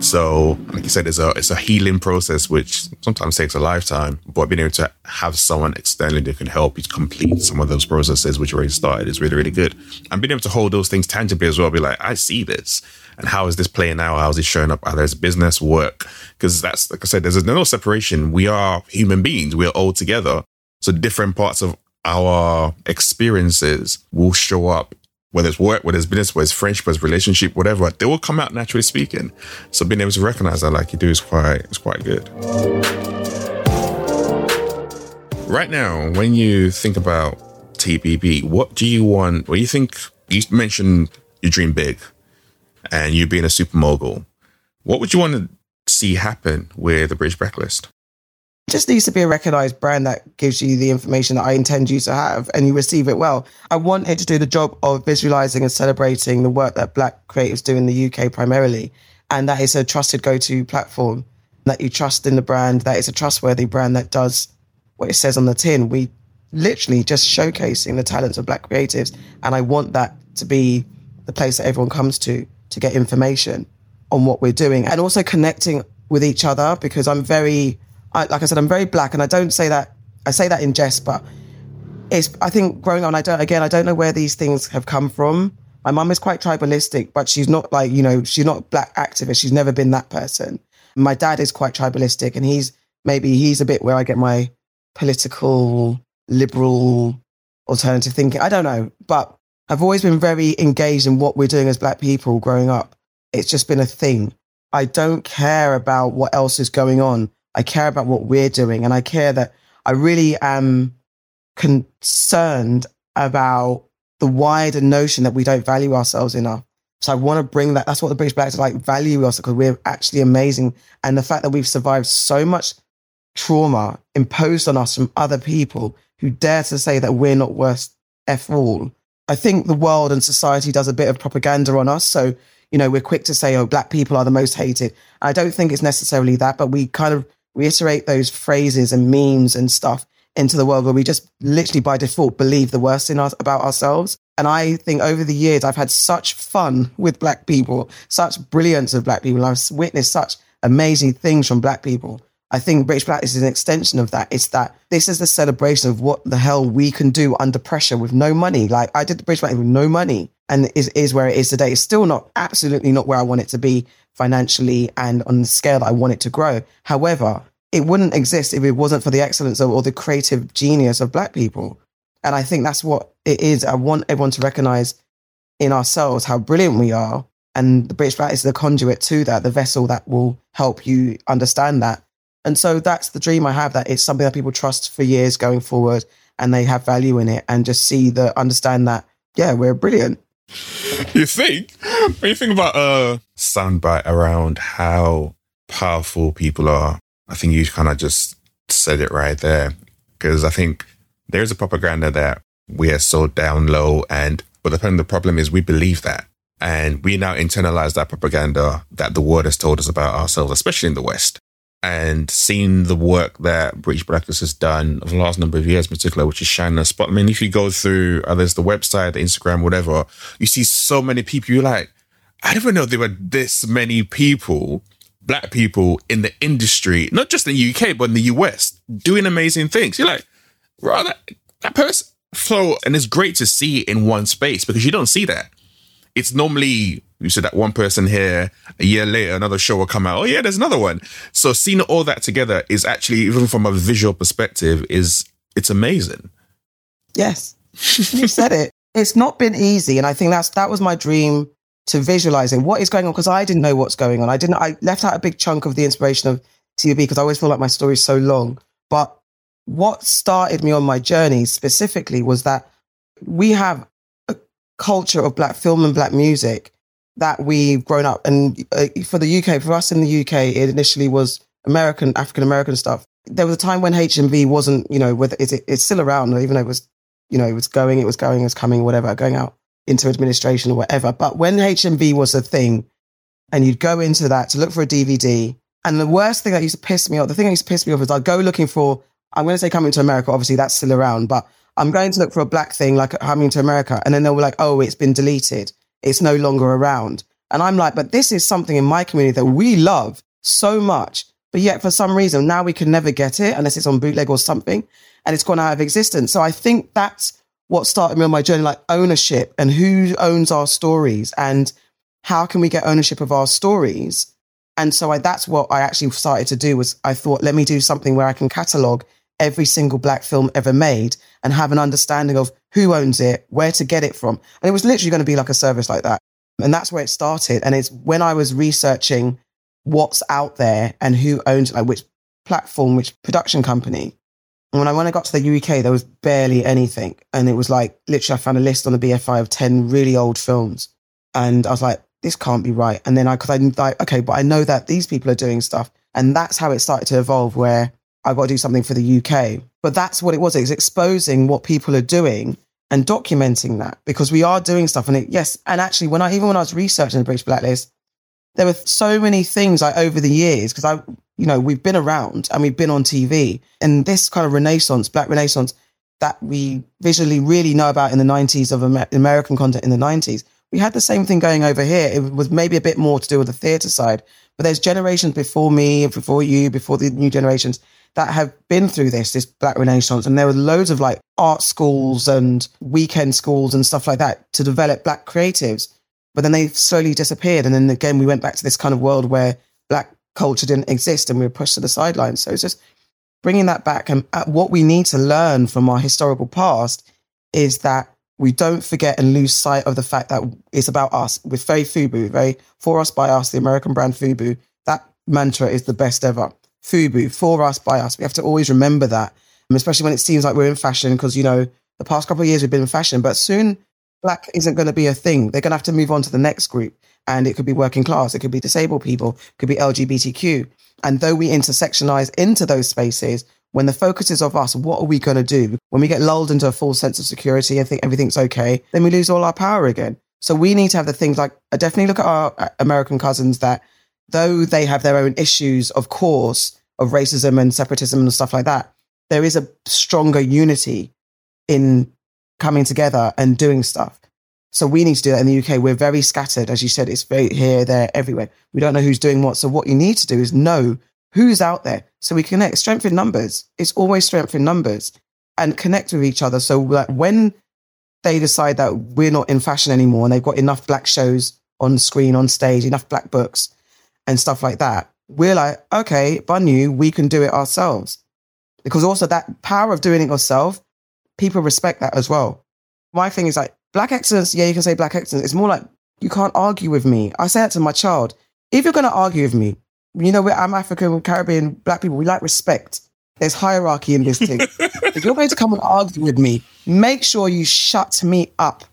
So, like you said, it's a it's a healing process which sometimes takes a lifetime. But being able to have someone externally that can help you complete some of those processes which already started is really really good. And being able to hold those things tangibly as well, be like, I see this, and how is this playing out? How is it showing up? How there's business work? Because that's like I said, there's no separation. We are human beings. We are all together. So different parts of our experiences will show up whether it's work, whether it's business, whether it's friendship, whether it's relationship, whatever, they will come out naturally speaking. So being able to recognize that like you do is quite is quite good. Right now, when you think about TBB, what do you want? What do you think you mentioned you dream big and you being a super mogul. What would you want to see happen with the British Blacklist? Just needs to be a recognized brand that gives you the information that I intend you to have and you receive it well. I want it to do the job of visualizing and celebrating the work that Black creatives do in the UK primarily. And that is a trusted go to platform, that you trust in the brand, that it's a trustworthy brand that does what it says on the tin. We literally just showcasing the talents of Black creatives. And I want that to be the place that everyone comes to to get information on what we're doing and also connecting with each other because I'm very I, like I said, I'm very black, and I don't say that. I say that in jest, but it's. I think growing up, I don't. Again, I don't know where these things have come from. My mum is quite tribalistic, but she's not like you know, she's not black activist. She's never been that person. My dad is quite tribalistic, and he's maybe he's a bit where I get my political liberal alternative thinking. I don't know, but I've always been very engaged in what we're doing as black people growing up. It's just been a thing. I don't care about what else is going on. I care about what we're doing. And I care that I really am concerned about the wider notion that we don't value ourselves enough. So I want to bring that. That's what the British Blacks like value us because we're actually amazing. And the fact that we've survived so much trauma imposed on us from other people who dare to say that we're not worth F all. I think the world and society does a bit of propaganda on us. So, you know, we're quick to say, oh, black people are the most hated. I don't think it's necessarily that, but we kind of reiterate those phrases and memes and stuff into the world where we just literally by default believe the worst in us about ourselves. And I think over the years, I've had such fun with black people, such brilliance of black people. I've witnessed such amazing things from black people. I think British Black is an extension of that. It's that this is the celebration of what the hell we can do under pressure with no money. Like I did the British Black with no money and is, is where it is today. It's still not, absolutely not where I want it to be financially and on the scale that I want it to grow. However, it wouldn't exist if it wasn't for the excellence of, or the creative genius of black people. And I think that's what it is. I want everyone to recognize in ourselves how brilliant we are. And the British Black is the conduit to that, the vessel that will help you understand that. And so that's the dream I have that it's something that people trust for years going forward and they have value in it and just see the understand that, yeah, we're brilliant. *laughs* You think? When you think about a soundbite around how powerful people are, I think you kind of just said it right there. Because I think there's a propaganda that we are so down low and but the, the problem is we believe that. And we now internalize that propaganda that the world has told us about ourselves, especially in the West. And seen the work that British Blacklist has done over the last number of years, in particular, which is shining a spot. I mean, if you go through uh, there's the website, the Instagram, whatever, you see so many people. You're like, I didn't know there were this many people, black people in the industry, not just in the UK but in the US, doing amazing things. You're like, right, that, person flow, and it's great to see in one space because you don't see that. It's normally you said that one person here, a year later, another show will come out. Oh yeah, there's another one. So seeing all that together is actually, even from a visual perspective, is it's amazing. Yes, you said it. It's not been easy, and I think that's that was my dream to visualizing what is going on because I didn't know what's going on. I didn't. I left out a big chunk of the inspiration of TBB because I always feel like my story is so long. But what started me on my journey specifically was that we have a culture of black film and black music that we've grown up. And uh, for the UK, for us in the UK, it initially was American, African American stuff. There was a time when HMV wasn't, you know, whether it's, it's still around, even though it was, you know, it was going, it was going, it was coming, whatever, going out into administration or whatever. But when HMV was a thing, and you'd go into that to look for a DVD, and the worst thing that used to piss me off, the thing that used to piss me off is I'd go looking for, I'm going to say coming to America, obviously that's still around, but I'm going to look for a black thing like coming to America. And then they were like, oh, it's been deleted it's no longer around. And I'm like, but this is something in my community that we love so much. But yet, for some reason, now we can never get it unless it's on bootleg or something, and it's gone out of existence. So I think that's what started me on my journey, like ownership and who owns our stories and how can we get ownership of our stories. And so I, that's what I actually started to do was I thought, let me do something where I can catalog every single black film ever made and have an understanding of who owns it, where to get it from. And it was literally going to be like a service like that. And that's where it started. And it's when I was researching what's out there and who owns it, like which platform, which production company. And when I when I got to the UK, there was barely anything. And it was like literally I found a list on the BFI of 10 really old films. And I was like, this can't be right. And then I because I like, okay, but I know that these people are doing stuff. And that's how it started to evolve where I've got to do something for the UK. But that's what it was. It was exposing what people are doing and documenting that because we are doing stuff. And it, yes, and actually, when I even when I was researching the British Blacklist, there were so many things like over the years because I, you know, we've been around and we've been on TV and this kind of renaissance, Black Renaissance that we visually really know about in the 90s of Amer- American content in the 90s. We had the same thing going over here. It was maybe a bit more to do with the theatre side, but there's generations before me, before you, before the new generations that have been through this, this Black Renaissance. And there were loads of like art schools and weekend schools and stuff like that to develop Black creatives. But then they slowly disappeared. And then again, we went back to this kind of world where Black culture didn't exist and we were pushed to the sidelines. So it's just bringing that back. And uh, what we need to learn from our historical past is that we don't forget and lose sight of the fact that it's about us. With very FUBU, very for us by us, the American brand FUBU. That mantra is the best ever. FUBU, for us, by us. We have to always remember that, especially when it seems like we're in fashion, because, you know, the past couple of years we've been in fashion, but soon black isn't going to be a thing. They're going to have to move on to the next group. And it could be working class, it could be disabled people, it could be LGBTQ. And though we intersectionize into those spaces, when the focus is of us, what are we going to do? When we get lulled into a false sense of security and think everything's okay, then we lose all our power again. So we need to have the things like, I definitely look at our uh, American cousins that though they have their own issues, of course, of racism and separatism and stuff like that, there is a stronger unity in coming together and doing stuff. So we need to do that in the UK. We're very scattered, as you said. It's very here, there, everywhere. We don't know who's doing what. So what you need to do is know who's out there, so we connect. Strength in numbers. It's always strength in numbers, and connect with each other. So that when they decide that we're not in fashion anymore, and they've got enough black shows on screen, on stage, enough black books, and stuff like that, we're like, okay, Bunyu, we can do it ourselves. Because also that power of doing it yourself, people respect that as well. My thing is like, black excellence, yeah, you can say black excellence. It's more like, you can't argue with me. I say that to my child. If you're going to argue with me, you know, I'm African, Caribbean, black people, we like respect. There's hierarchy in this thing. *laughs* if you're going to come and argue with me, make sure you shut me up.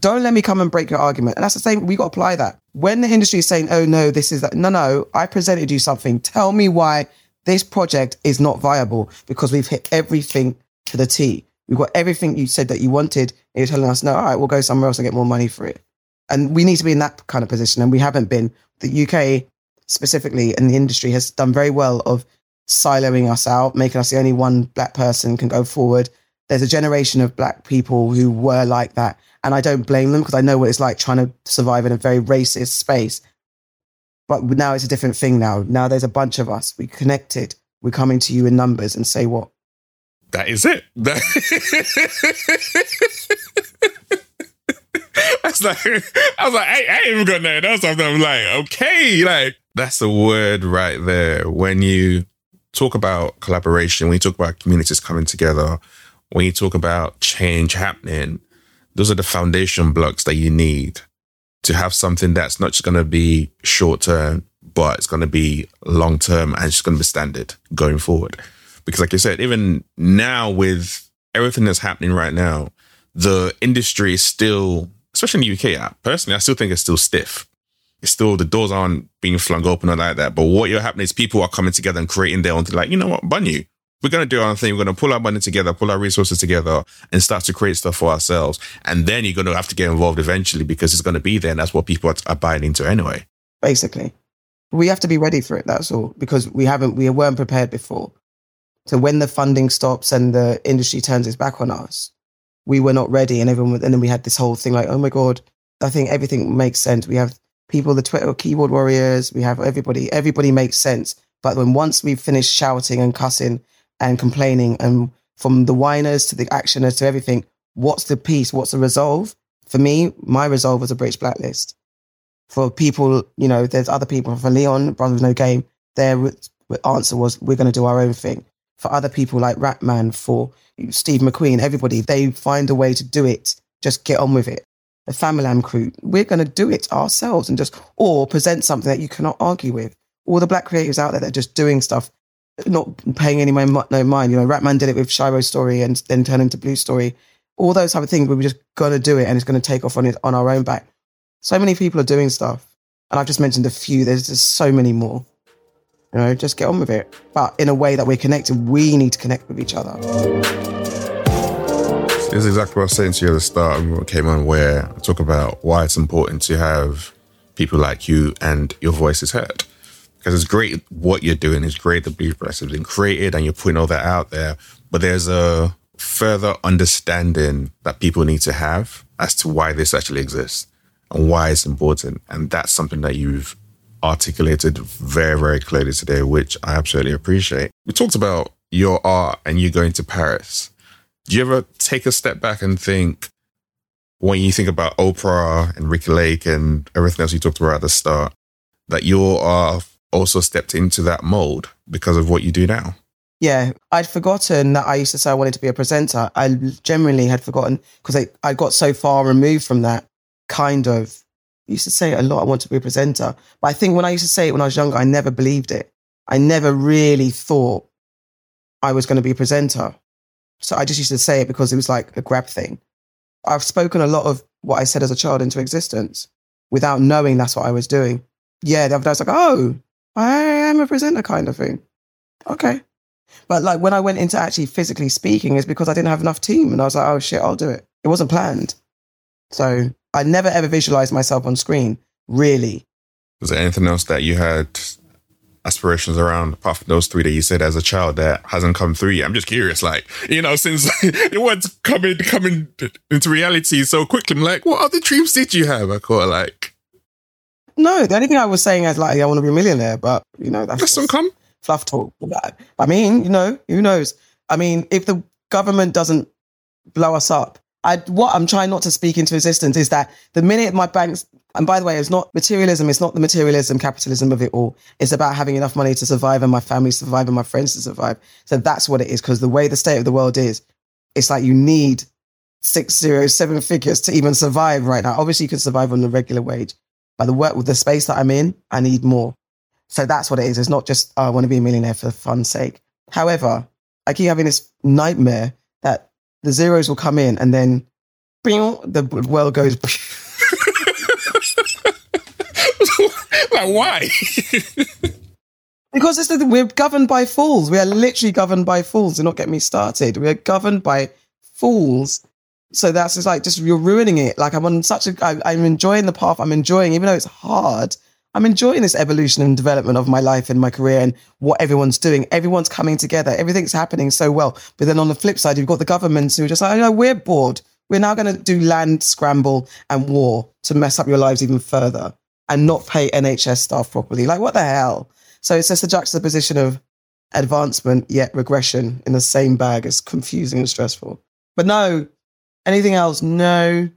Don't let me come and break your argument. And that's the same, we got to apply that. When the industry is saying, oh no, this is that, no, no, I presented you something. Tell me why this project is not viable because we've hit everything to the T. We've got everything you said that you wanted. And you're telling us, no, all right, we'll go somewhere else and get more money for it. And we need to be in that kind of position. And we haven't been. The UK specifically and the industry has done very well of siloing us out, making us the only one black person can go forward. There's a generation of black people who were like that. And I don't blame them because I know what it's like trying to survive in a very racist space. But now it's a different thing now. Now there's a bunch of us. We connected. We're coming to you in numbers and say what? That is it. *laughs* That- *laughs* That's like I was like, I, I ain't even got nothing else. I'm like, okay, like that's the word right there. When you talk about collaboration, when you talk about communities coming together, when you talk about change happening, those are the foundation blocks that you need to have something that's not just going to be short term, but it's going to be long term and it's going to be standard going forward. Because, like you said, even now with everything that's happening right now, the industry is still, especially in the UK, personally, I still think it's still stiff. It's still, the doors aren't being flung open or like that. But what you're happening is people are coming together and creating their own, like, you know what, Bunny, we're going to do our thing. We're going to pull our money together, pull our resources together and start to create stuff for ourselves. And then you're going to have to get involved eventually because it's going to be there. And that's what people are, buying into anyway. Basically, we have to be ready for it. That's all because we haven't, we weren't prepared before. So when the funding stops and the industry turns its back on us, we were not ready. And everyone, and then we had this whole thing like, oh my God, I think everything makes sense. We have people, the Twitter keyboard warriors, we have everybody, everybody makes sense. But when once we've finished shouting and cussing and complaining and from the whiners to the actioners to everything, what's the piece? What's the resolve? For me, my resolve was a British blacklist. For people, you know, there's other people. For Leon, Brothers No Game, their answer was, we're going to do our own thing. For other people like Rapman, for Steve McQueen, everybody, they find a way to do it. Just get on with it. The Famalam crew, we're going to do it ourselves and just, or present something that you cannot argue with. All the black creatives out there that are just doing stuff not paying any mind, no mind. You know, Rapman did it with Shiro's Story and then turned into Blue Story. All those type of things, we were just gonna do it and it's gonna take off on it on our own back. So many people are doing stuff, and I've just mentioned a few. There's just so many more. You know, just get on with it, but in a way that we're connected. We need to connect with each other. This is exactly what I was saying to you at the start when we came on, where I talk about why it's important to have people like you and your voice is heard because it's great what you're doing. It's great the Blues Press has been created and you're putting all that out there. But there's a further understanding that people need to have as to why this actually exists and why it's important. And that's something that you've articulated very, very clearly today, which I absolutely appreciate. We talked about your art and you going to Paris. Do you ever take a step back and think, when you think about Oprah and Ricki Lake and everything else you talked about at the start, that you are also stepped into that mold because of what you do now? Yeah, I'd forgotten that I used to say I wanted to be a presenter. I generally had forgotten because I, I got so far removed from that kind of. I used to say a lot, I want to be a presenter. But I think when I used to say it when I was younger, I never believed it. I never really thought I was going to be a presenter. So I just used to say it because it was like a grab thing. I've spoken a lot of what I said as a child into existence without knowing that's what I was doing. Yeah, the other day I was like, oh, I am a presenter kind of thing. Okay. But like when I went into actually physically speaking is because I didn't have enough team and I was like, oh shit, I'll do it. It wasn't planned. So I never ever visualized myself on screen, really. Was there anything else that you had aspirations around apart from those three that you said as a child that hasn't come through yet? I'm just curious, like, you know, since *laughs* it was coming coming into reality so quickly, I'm like, what other dreams did you have? I caught like no, the only thing I was saying is like I want to be a millionaire, but you know that's, that's some come fluff talk. I mean, you know, who knows? I mean, if the government doesn't blow us up, I what I'm trying not to speak into existence is that the minute my banks and by the way, it's not materialism, it's not the materialism, capitalism of it all. It's about having enough money to survive and my family survive and my friends to survive. So that's what it is. Because the way the state of the world is, it's like you need six zero seven figures to even survive right now. Obviously, you can survive on the regular wage, but the work with the space that I'm in, I need more. So that's what it is. It's not just oh, I want to be a millionaire for fun's sake. However, I keep having this nightmare that the zeros will come in and then bing, the world goes. *laughs* like why? because it's, we're governed by fools. We are literally governed by fools. Do not get me started. We are governed by fools so that's just like, just you're ruining it. Like I'm on such a, I, I'm enjoying the path I'm enjoying, even though it's hard. I'm enjoying this evolution and development of my life and my career and what everyone's doing. Everyone's coming together. Everything's happening so well. But then on the flip side, you've got the governments who are just like, oh, we're bored. We're now going to do land scramble and war to mess up your lives even further and not pay NHS staff properly. Like, what the hell? So it's just a juxtaposition of advancement yet regression in the same bag. It's confusing and stressful. But no, anything else? No,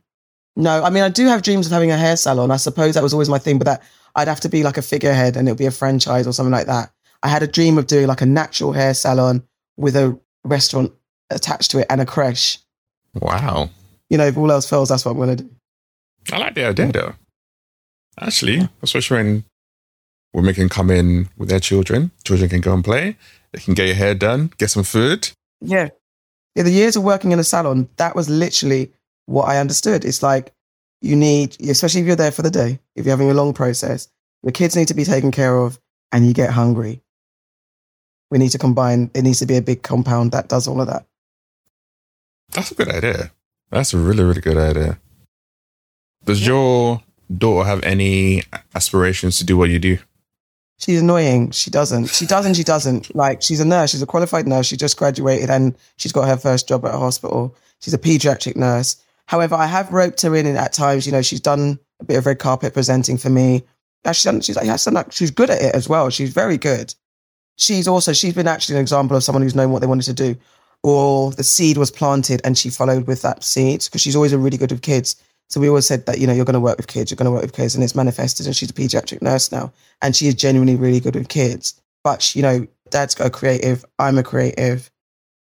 no. I mean, I do have dreams of having a hair salon. I suppose that was always my thing, but that I'd have to be like a figurehead and it would be a franchise or something like that. I had a dream of doing like a natural hair salon with a restaurant attached to it and a creche. Wow. You know, if all else fails, that's what I'm going to do. I like the idea though. Actually, especially when women can come in with their children, children can go and play, they can get your hair done, get some food. Yeah. Yeah, the years of working in a salon, that was literally what I understood. It's like you need, especially if you're there for the day, if you're having a long process, your kids need to be taken care of and you get hungry. We need to combine, it needs to be a big compound that does all of that. That's a good idea. That's a really, really good idea. Does your daughter have any aspirations to do what you do? She's annoying. She doesn't. She doesn't. She doesn't. Like she's a nurse. She's a qualified nurse. She just graduated and she's got her first job at a hospital. She's a pediatric nurse. However, I have roped her in and at times. You know, she's done a bit of red carpet presenting for me. She's she's like, she's good at it as well. She's very good. She's also she's been actually an example of someone who's known what they wanted to do, or the seed was planted and she followed with that seed because she's always a really good with kids. So we always said that, you know, you're going to work with kids, you're going to work with kids, and it's manifested. And she's a pediatric nurse now, and she is genuinely really good with kids. But, you know, dad's got a creative, I'm a creative,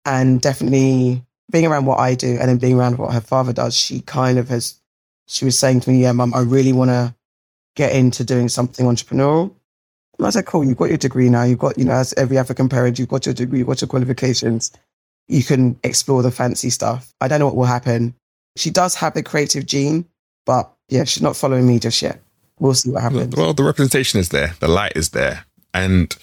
and definitely being around what I do and then being around what her father does, she kind of has, she was saying to me, yeah, mum, I really want to get into doing something entrepreneurial. And I said, cool, you've got your degree now. You've got, you know, as every African parent, you've got your degree, you've got your qualifications. You can explore the fancy stuff. I don't know what will happen she does have the creative gene, but yeah, she's not following me just yet. We'll see what happens. Well, the representation is there, the light is there, and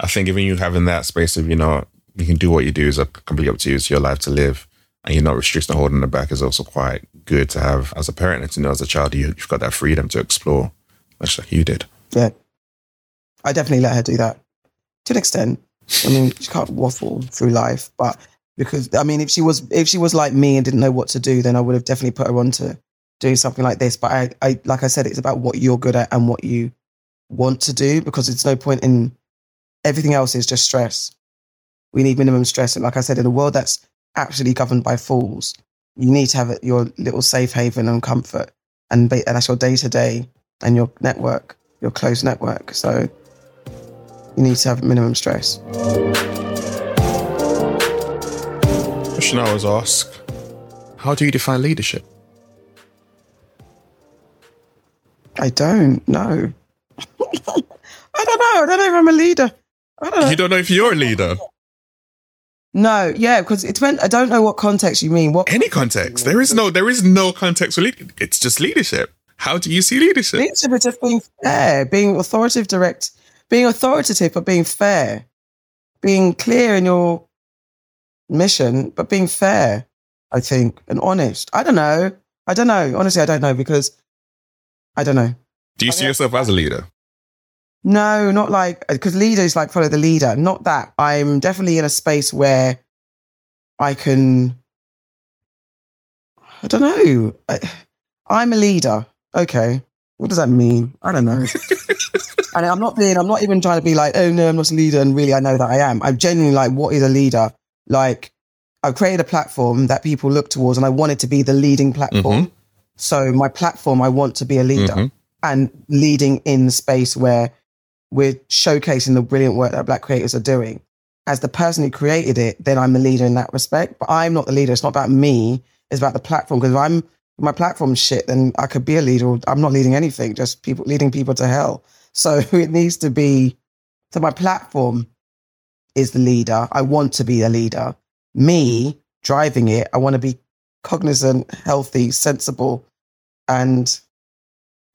I think even you having that space of you know you can do what you do is completely up to you. It's your life to live, and you're not restricted or holding the back is also quite good to have as a parent and to know as a child you've got that freedom to explore, much like you did. Yeah, I definitely let her do that to an extent. I mean, she can't waffle through life, but because I mean, if she was if she was like me and didn't know what to do, then I would have definitely put her on to doing something like this. But I, I like I said, it's about what you're good at and what you want to do because it's no point in everything else is just stress. We need minimum stress, and like I said, in a world that's actually governed by fools, you need to have your little safe haven and comfort, and, and that's your day to day and your network, your close network. So you need to have minimum stress. Question I always ask How do you define leadership? I don't know. *laughs* I don't know. I don't know if I'm a leader. I don't know. You don't know if you're a leader? No, yeah, because it's when I don't know what context you mean. What any context? There is no, there is no context for leadership. It's just leadership. How do you see leadership? Leadership is just being fair, being authoritative, direct, being authoritative, but being fair, being clear in your mission, but being fair, I think, and honest. I don't know. I don't know. Honestly, I don't know because I don't know. Do you see yourself as a leader? No, not like, because leader is like follow the leader. Not that. I'm definitely in a space where I can, I don't know. I, I'm a leader. Okay. What does that mean? I don't know. *laughs* and I'm not being, I'm not even trying to be like, oh no, I'm not a leader. And really, I know that I am. I'm genuinely like, what is a leader? Like, I've created a platform that people look towards, and I wanted it to be the leading platform. Mm-hmm. So, my platform, I want to be a leader mm-hmm. and leading in the space where we're showcasing the brilliant work that Black creators are doing. As the person who created it, then I'm the leader in that respect. But I'm not the leader. It's not about me. It's about the platform. Because if I'm my platform shit, then I could be a leader. I'm not leading anything. Just people leading people to hell. So *laughs* it needs to be. So my platform is the leader. I want to be a leader. Me driving it, I want to be cognizant, healthy, sensible, and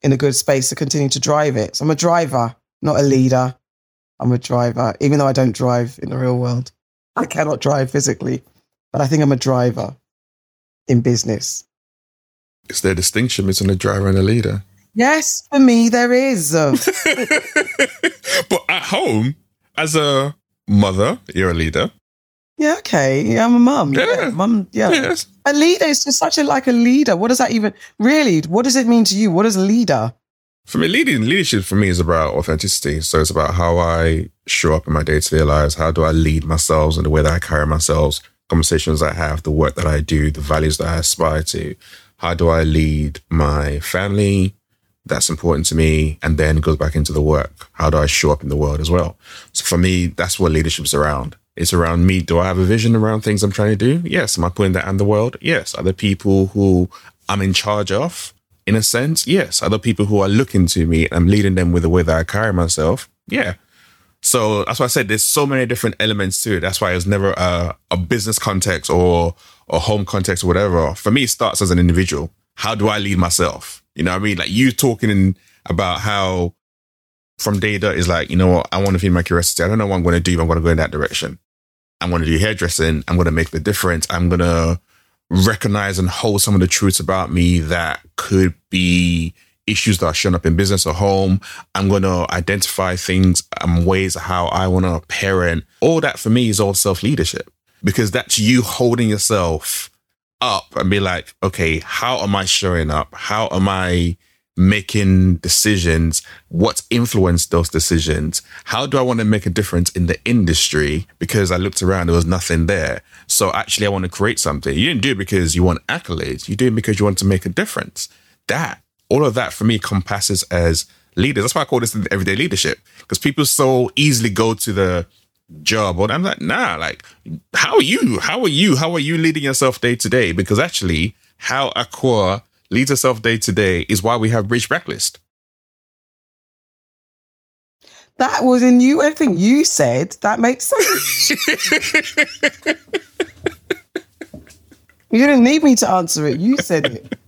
in a good space to continue to drive it. So I'm a driver, not a leader. I'm a driver, even though I don't drive in the real world. I cannot drive physically, but I think I'm a driver in business. Is there a distinction between a driver and a leader? Yes, for me there is. *laughs* but at home, as a mother, you're a leader. Yeah, okay. Yeah, I'm a mum. Yeah. Yeah, mum. Yeah. Yes. A leader is just such a like a leader. What does that even really? What does it mean to you? What is a leader? For me, leading leadership for me is about authenticity. So it's about how I show up in my day to day lives. How do I lead myself and the way that I carry myself, conversations I have, the work that I do, the values that I aspire to. How do I lead my family? That's important to me. And then goes back into the work. How do I show up in the world as well? So for me, that's what leadership's around. It's around me. Do I have a vision around things I'm trying to do? Yes. Am I putting that in the world? Yes. Are there people who I'm in charge of? In a sense, yes. Are there people who are looking to me and I'm leading them with the way that I carry myself? Yeah. So that's why I said there's so many different elements to it. That's why it was never a, a business context or a home context or whatever. For me, it starts as an individual. How do I lead myself? You know what I mean? Like you talking about how from data is like, you know what? I want to feed my curiosity. I don't know what I'm going to do, but I'm going to go in that direction. I'm going to do hairdressing. I'm going to make the difference. I'm going to recognize and hold some of the truths about me that could be issues that are showing up in business or home. I'm going to identify things and ways how I want to parent. All that for me is all self leadership because that's you holding yourself up and be like, okay, how am I showing up? How am I making decisions? What's influenced those decisions? How do I want to make a difference in the industry? Because I looked around, there was nothing there. So actually, I want to create something. You didn't do it because you want accolades. You do it because you want to make a difference. That, all of that for me compasses as leaders. That's why I call this everyday leadership because people so easily go to the job or I'm like, nah, like, how are you? How are you? How are you leading yourself day to day? Because actually, how Akua leads herself day to day is why we have Bridge Blacklist. That was in you. Everything you said that makes sense. *laughs* you didn't need me to answer it. You said it.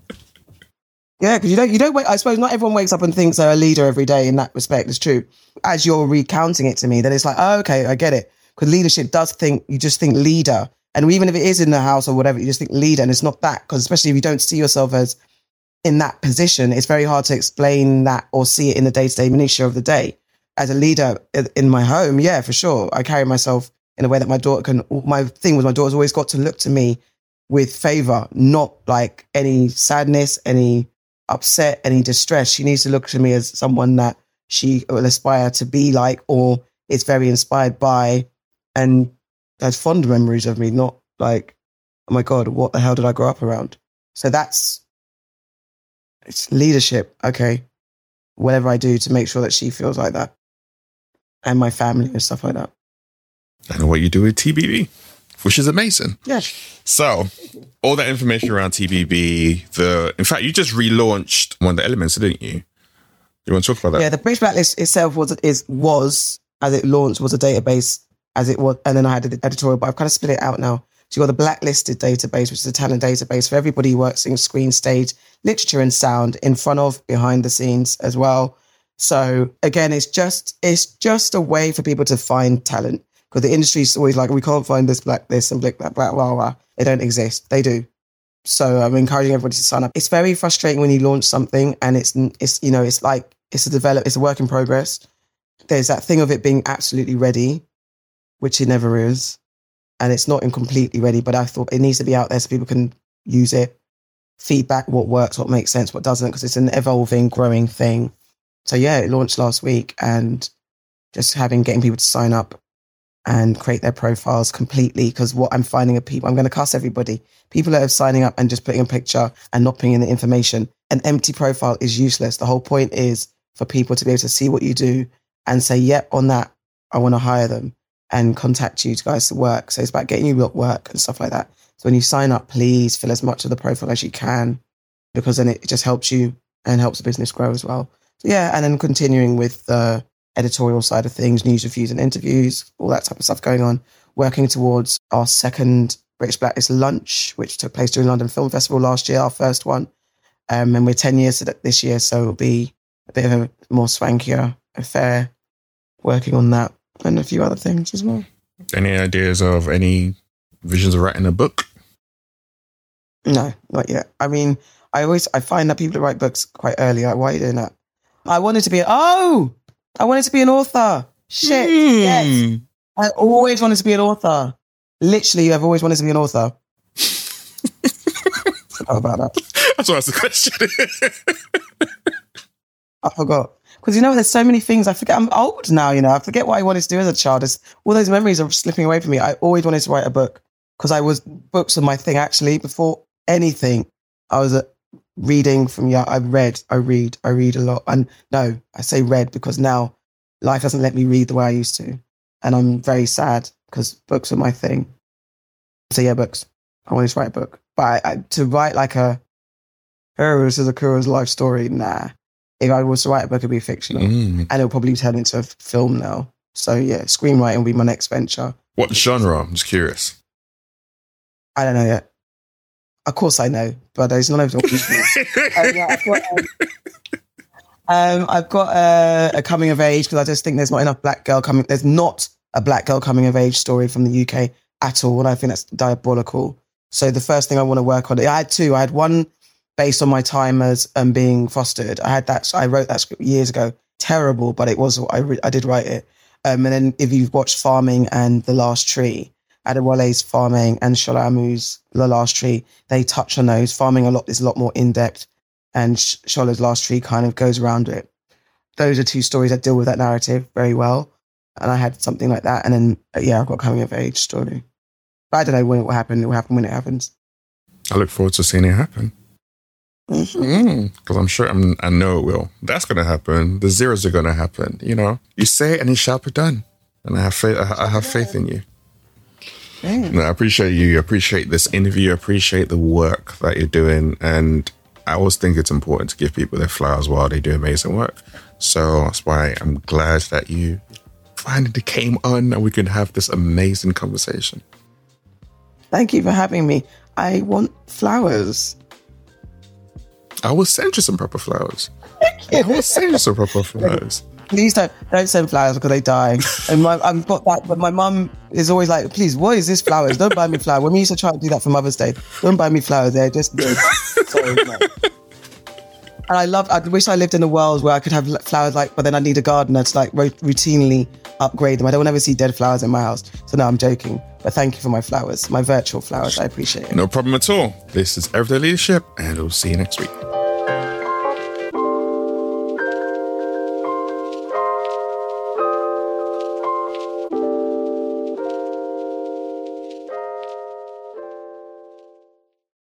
Yeah, because you don't. You don't wait. I suppose not everyone wakes up and thinks they're a leader every day. In that respect, it's true. As you're recounting it to me, then it's like, oh, okay, I get it. Because leadership does think you just think leader, and even if it is in the house or whatever, you just think leader, and it's not that. Because especially if you don't see yourself as in that position, it's very hard to explain that or see it in the day to day minutiae of the day. As a leader in my home, yeah, for sure, I carry myself in a way that my daughter can. My thing was my daughter's always got to look to me with favor, not like any sadness, any upset, any distress. She needs to look to me as someone that she will aspire to be like or is very inspired by and has fond memories of me, not like, oh my God, what the hell did I grow up around? So that's it's leadership. Okay. Whatever I do to make sure that she feels like that and my family and stuff like that. And what you do with TBB, which is amazing. Yeah. So, all that information around TBB, the in fact, you just relaunched one of the elements, didn't you? You want to talk about that? Yeah, the British Blacklist itself was is was as it launched was a database as it was, and then I had the editorial, but I've kind of split it out now. So you got the blacklisted database, which is a talent database for everybody who works in screen, stage, literature, and sound, in front of, behind the scenes as well. So again, it's just it's just a way for people to find talent because the industry is always like we can't find this black this and black black blah blah blah. They don't exist. They do. So I'm encouraging everybody to sign up. It's very frustrating when you launch something and it's it's you know it's like it's a develop it's a work in progress. There's that thing of it being absolutely ready, which it never is, and it's not incompletely ready. But I thought it needs to be out there so people can use it, feedback what works, what makes sense, what doesn't, because it's an evolving, growing thing. So yeah, it launched last week, and just having getting people to sign up and create their profiles completely because what I'm finding are people, I'm going to cast everybody. People that are signing up and just putting a picture and not putting in the information. An empty profile is useless. The whole point is for people to be able to see what you do and say, yep, on that, I want to hire them and contact you guys to work. So it's about getting you work and stuff like that. So when you sign up, please fill as much of the profile as you can because then it just helps you and helps the business grow as well. So yeah, and then continuing with the editorial side of things, news reviews and interviews, all that type of stuff going on. Working towards our second British Blacklist lunch, which took place during London Film Festival last year, our first one. Um, and we're 10 years this year, so it'll be a bit of a more swankier affair working on that and a few other things as well. Any ideas of any visions of writing a book? No, not yet. I mean, I always I find that people who write books quite early. Like, why are you doing that? I wanted to be. Oh, I wanted to be an author. Shit. Yes. Hmm. I always wanted to be an author. Literally, I've always wanted to be an author. *laughs* Forgot about that. That's why that's the question. *laughs* I forgot. Because you know, there's so many things. I forget. I'm old now. You know, I forget what I wanted to do as a child. It's, all those memories are slipping away from me. I always wanted to write a book because I was books were my thing. Actually, before anything, I was a reading from young. I read. I read. I read a lot. And no, I say read because now life doesn't let me read the way I used to, and I'm very sad because books are my thing. So yeah, books. I wanted to write a book, but I, I, to write like a, oh, this is Akua's life story. Nah. If I was to write a book, it'd be fictional Mm. and it'll probably turn into a film now. So yeah, screenwriting will be my next venture. What genre? I'm just curious. I don't know yet. Of course, I know, but there's none of them. Um, yeah, I've got, um, um, I've got uh, a coming of age because I just think there's not enough black girl coming. There's not a black girl coming of age story from the UK at all, and I think that's diabolical. So the first thing I want to work on, I had two. I had one based on my time as um, being fostered. I had that. I wrote that script years ago. Terrible, but it was. I re- I did write it. Um, and then if you've watched Farming and The Last Tree, Adewale's Farming and Shola Amoo's The Last Tree, they touch on those. Farming a lot is a lot more in depth, and Sh- Shola's Last Tree kind of goes around it. Those are two stories that deal with that narrative very well. And I had something like that, and then uh, yeah, I've got coming of age story. But I don't know when it will happen. It will happen when it happens. I look forward to seeing it happen. Because I'm sure, I'm, I know it will. That's going to happen. The zeros are going to happen. You know, you say it and it shall be done. And I have faith. I, I have faith in you. No, I appreciate you. I appreciate this interview. I appreciate the work that you're doing. And I always think it's important to give people their flowers while they do amazing work. So that's why I'm glad that you finally came on and we can have this amazing conversation. Thank you for having me. I want flowers. I will send you some proper flowers. I will send you some proper flowers. *laughs* Please don't don't send flowers because they die. And my, I've got that, but my mum is always like, "Please, what is this flowers? Don't buy me flowers." When we used to try and do that for Mother's Day, don't buy me flowers. They're just dead. *laughs* No. And I love. I wish I lived in a world where I could have flowers like, but then I need a gardener to like ro- routinely upgrade them. I don't ever see dead flowers in my house. So no, I'm joking. But thank you for my flowers, my virtual flowers. I appreciate it. No problem at all. This is Everyday Leadership, and we'll see you next week.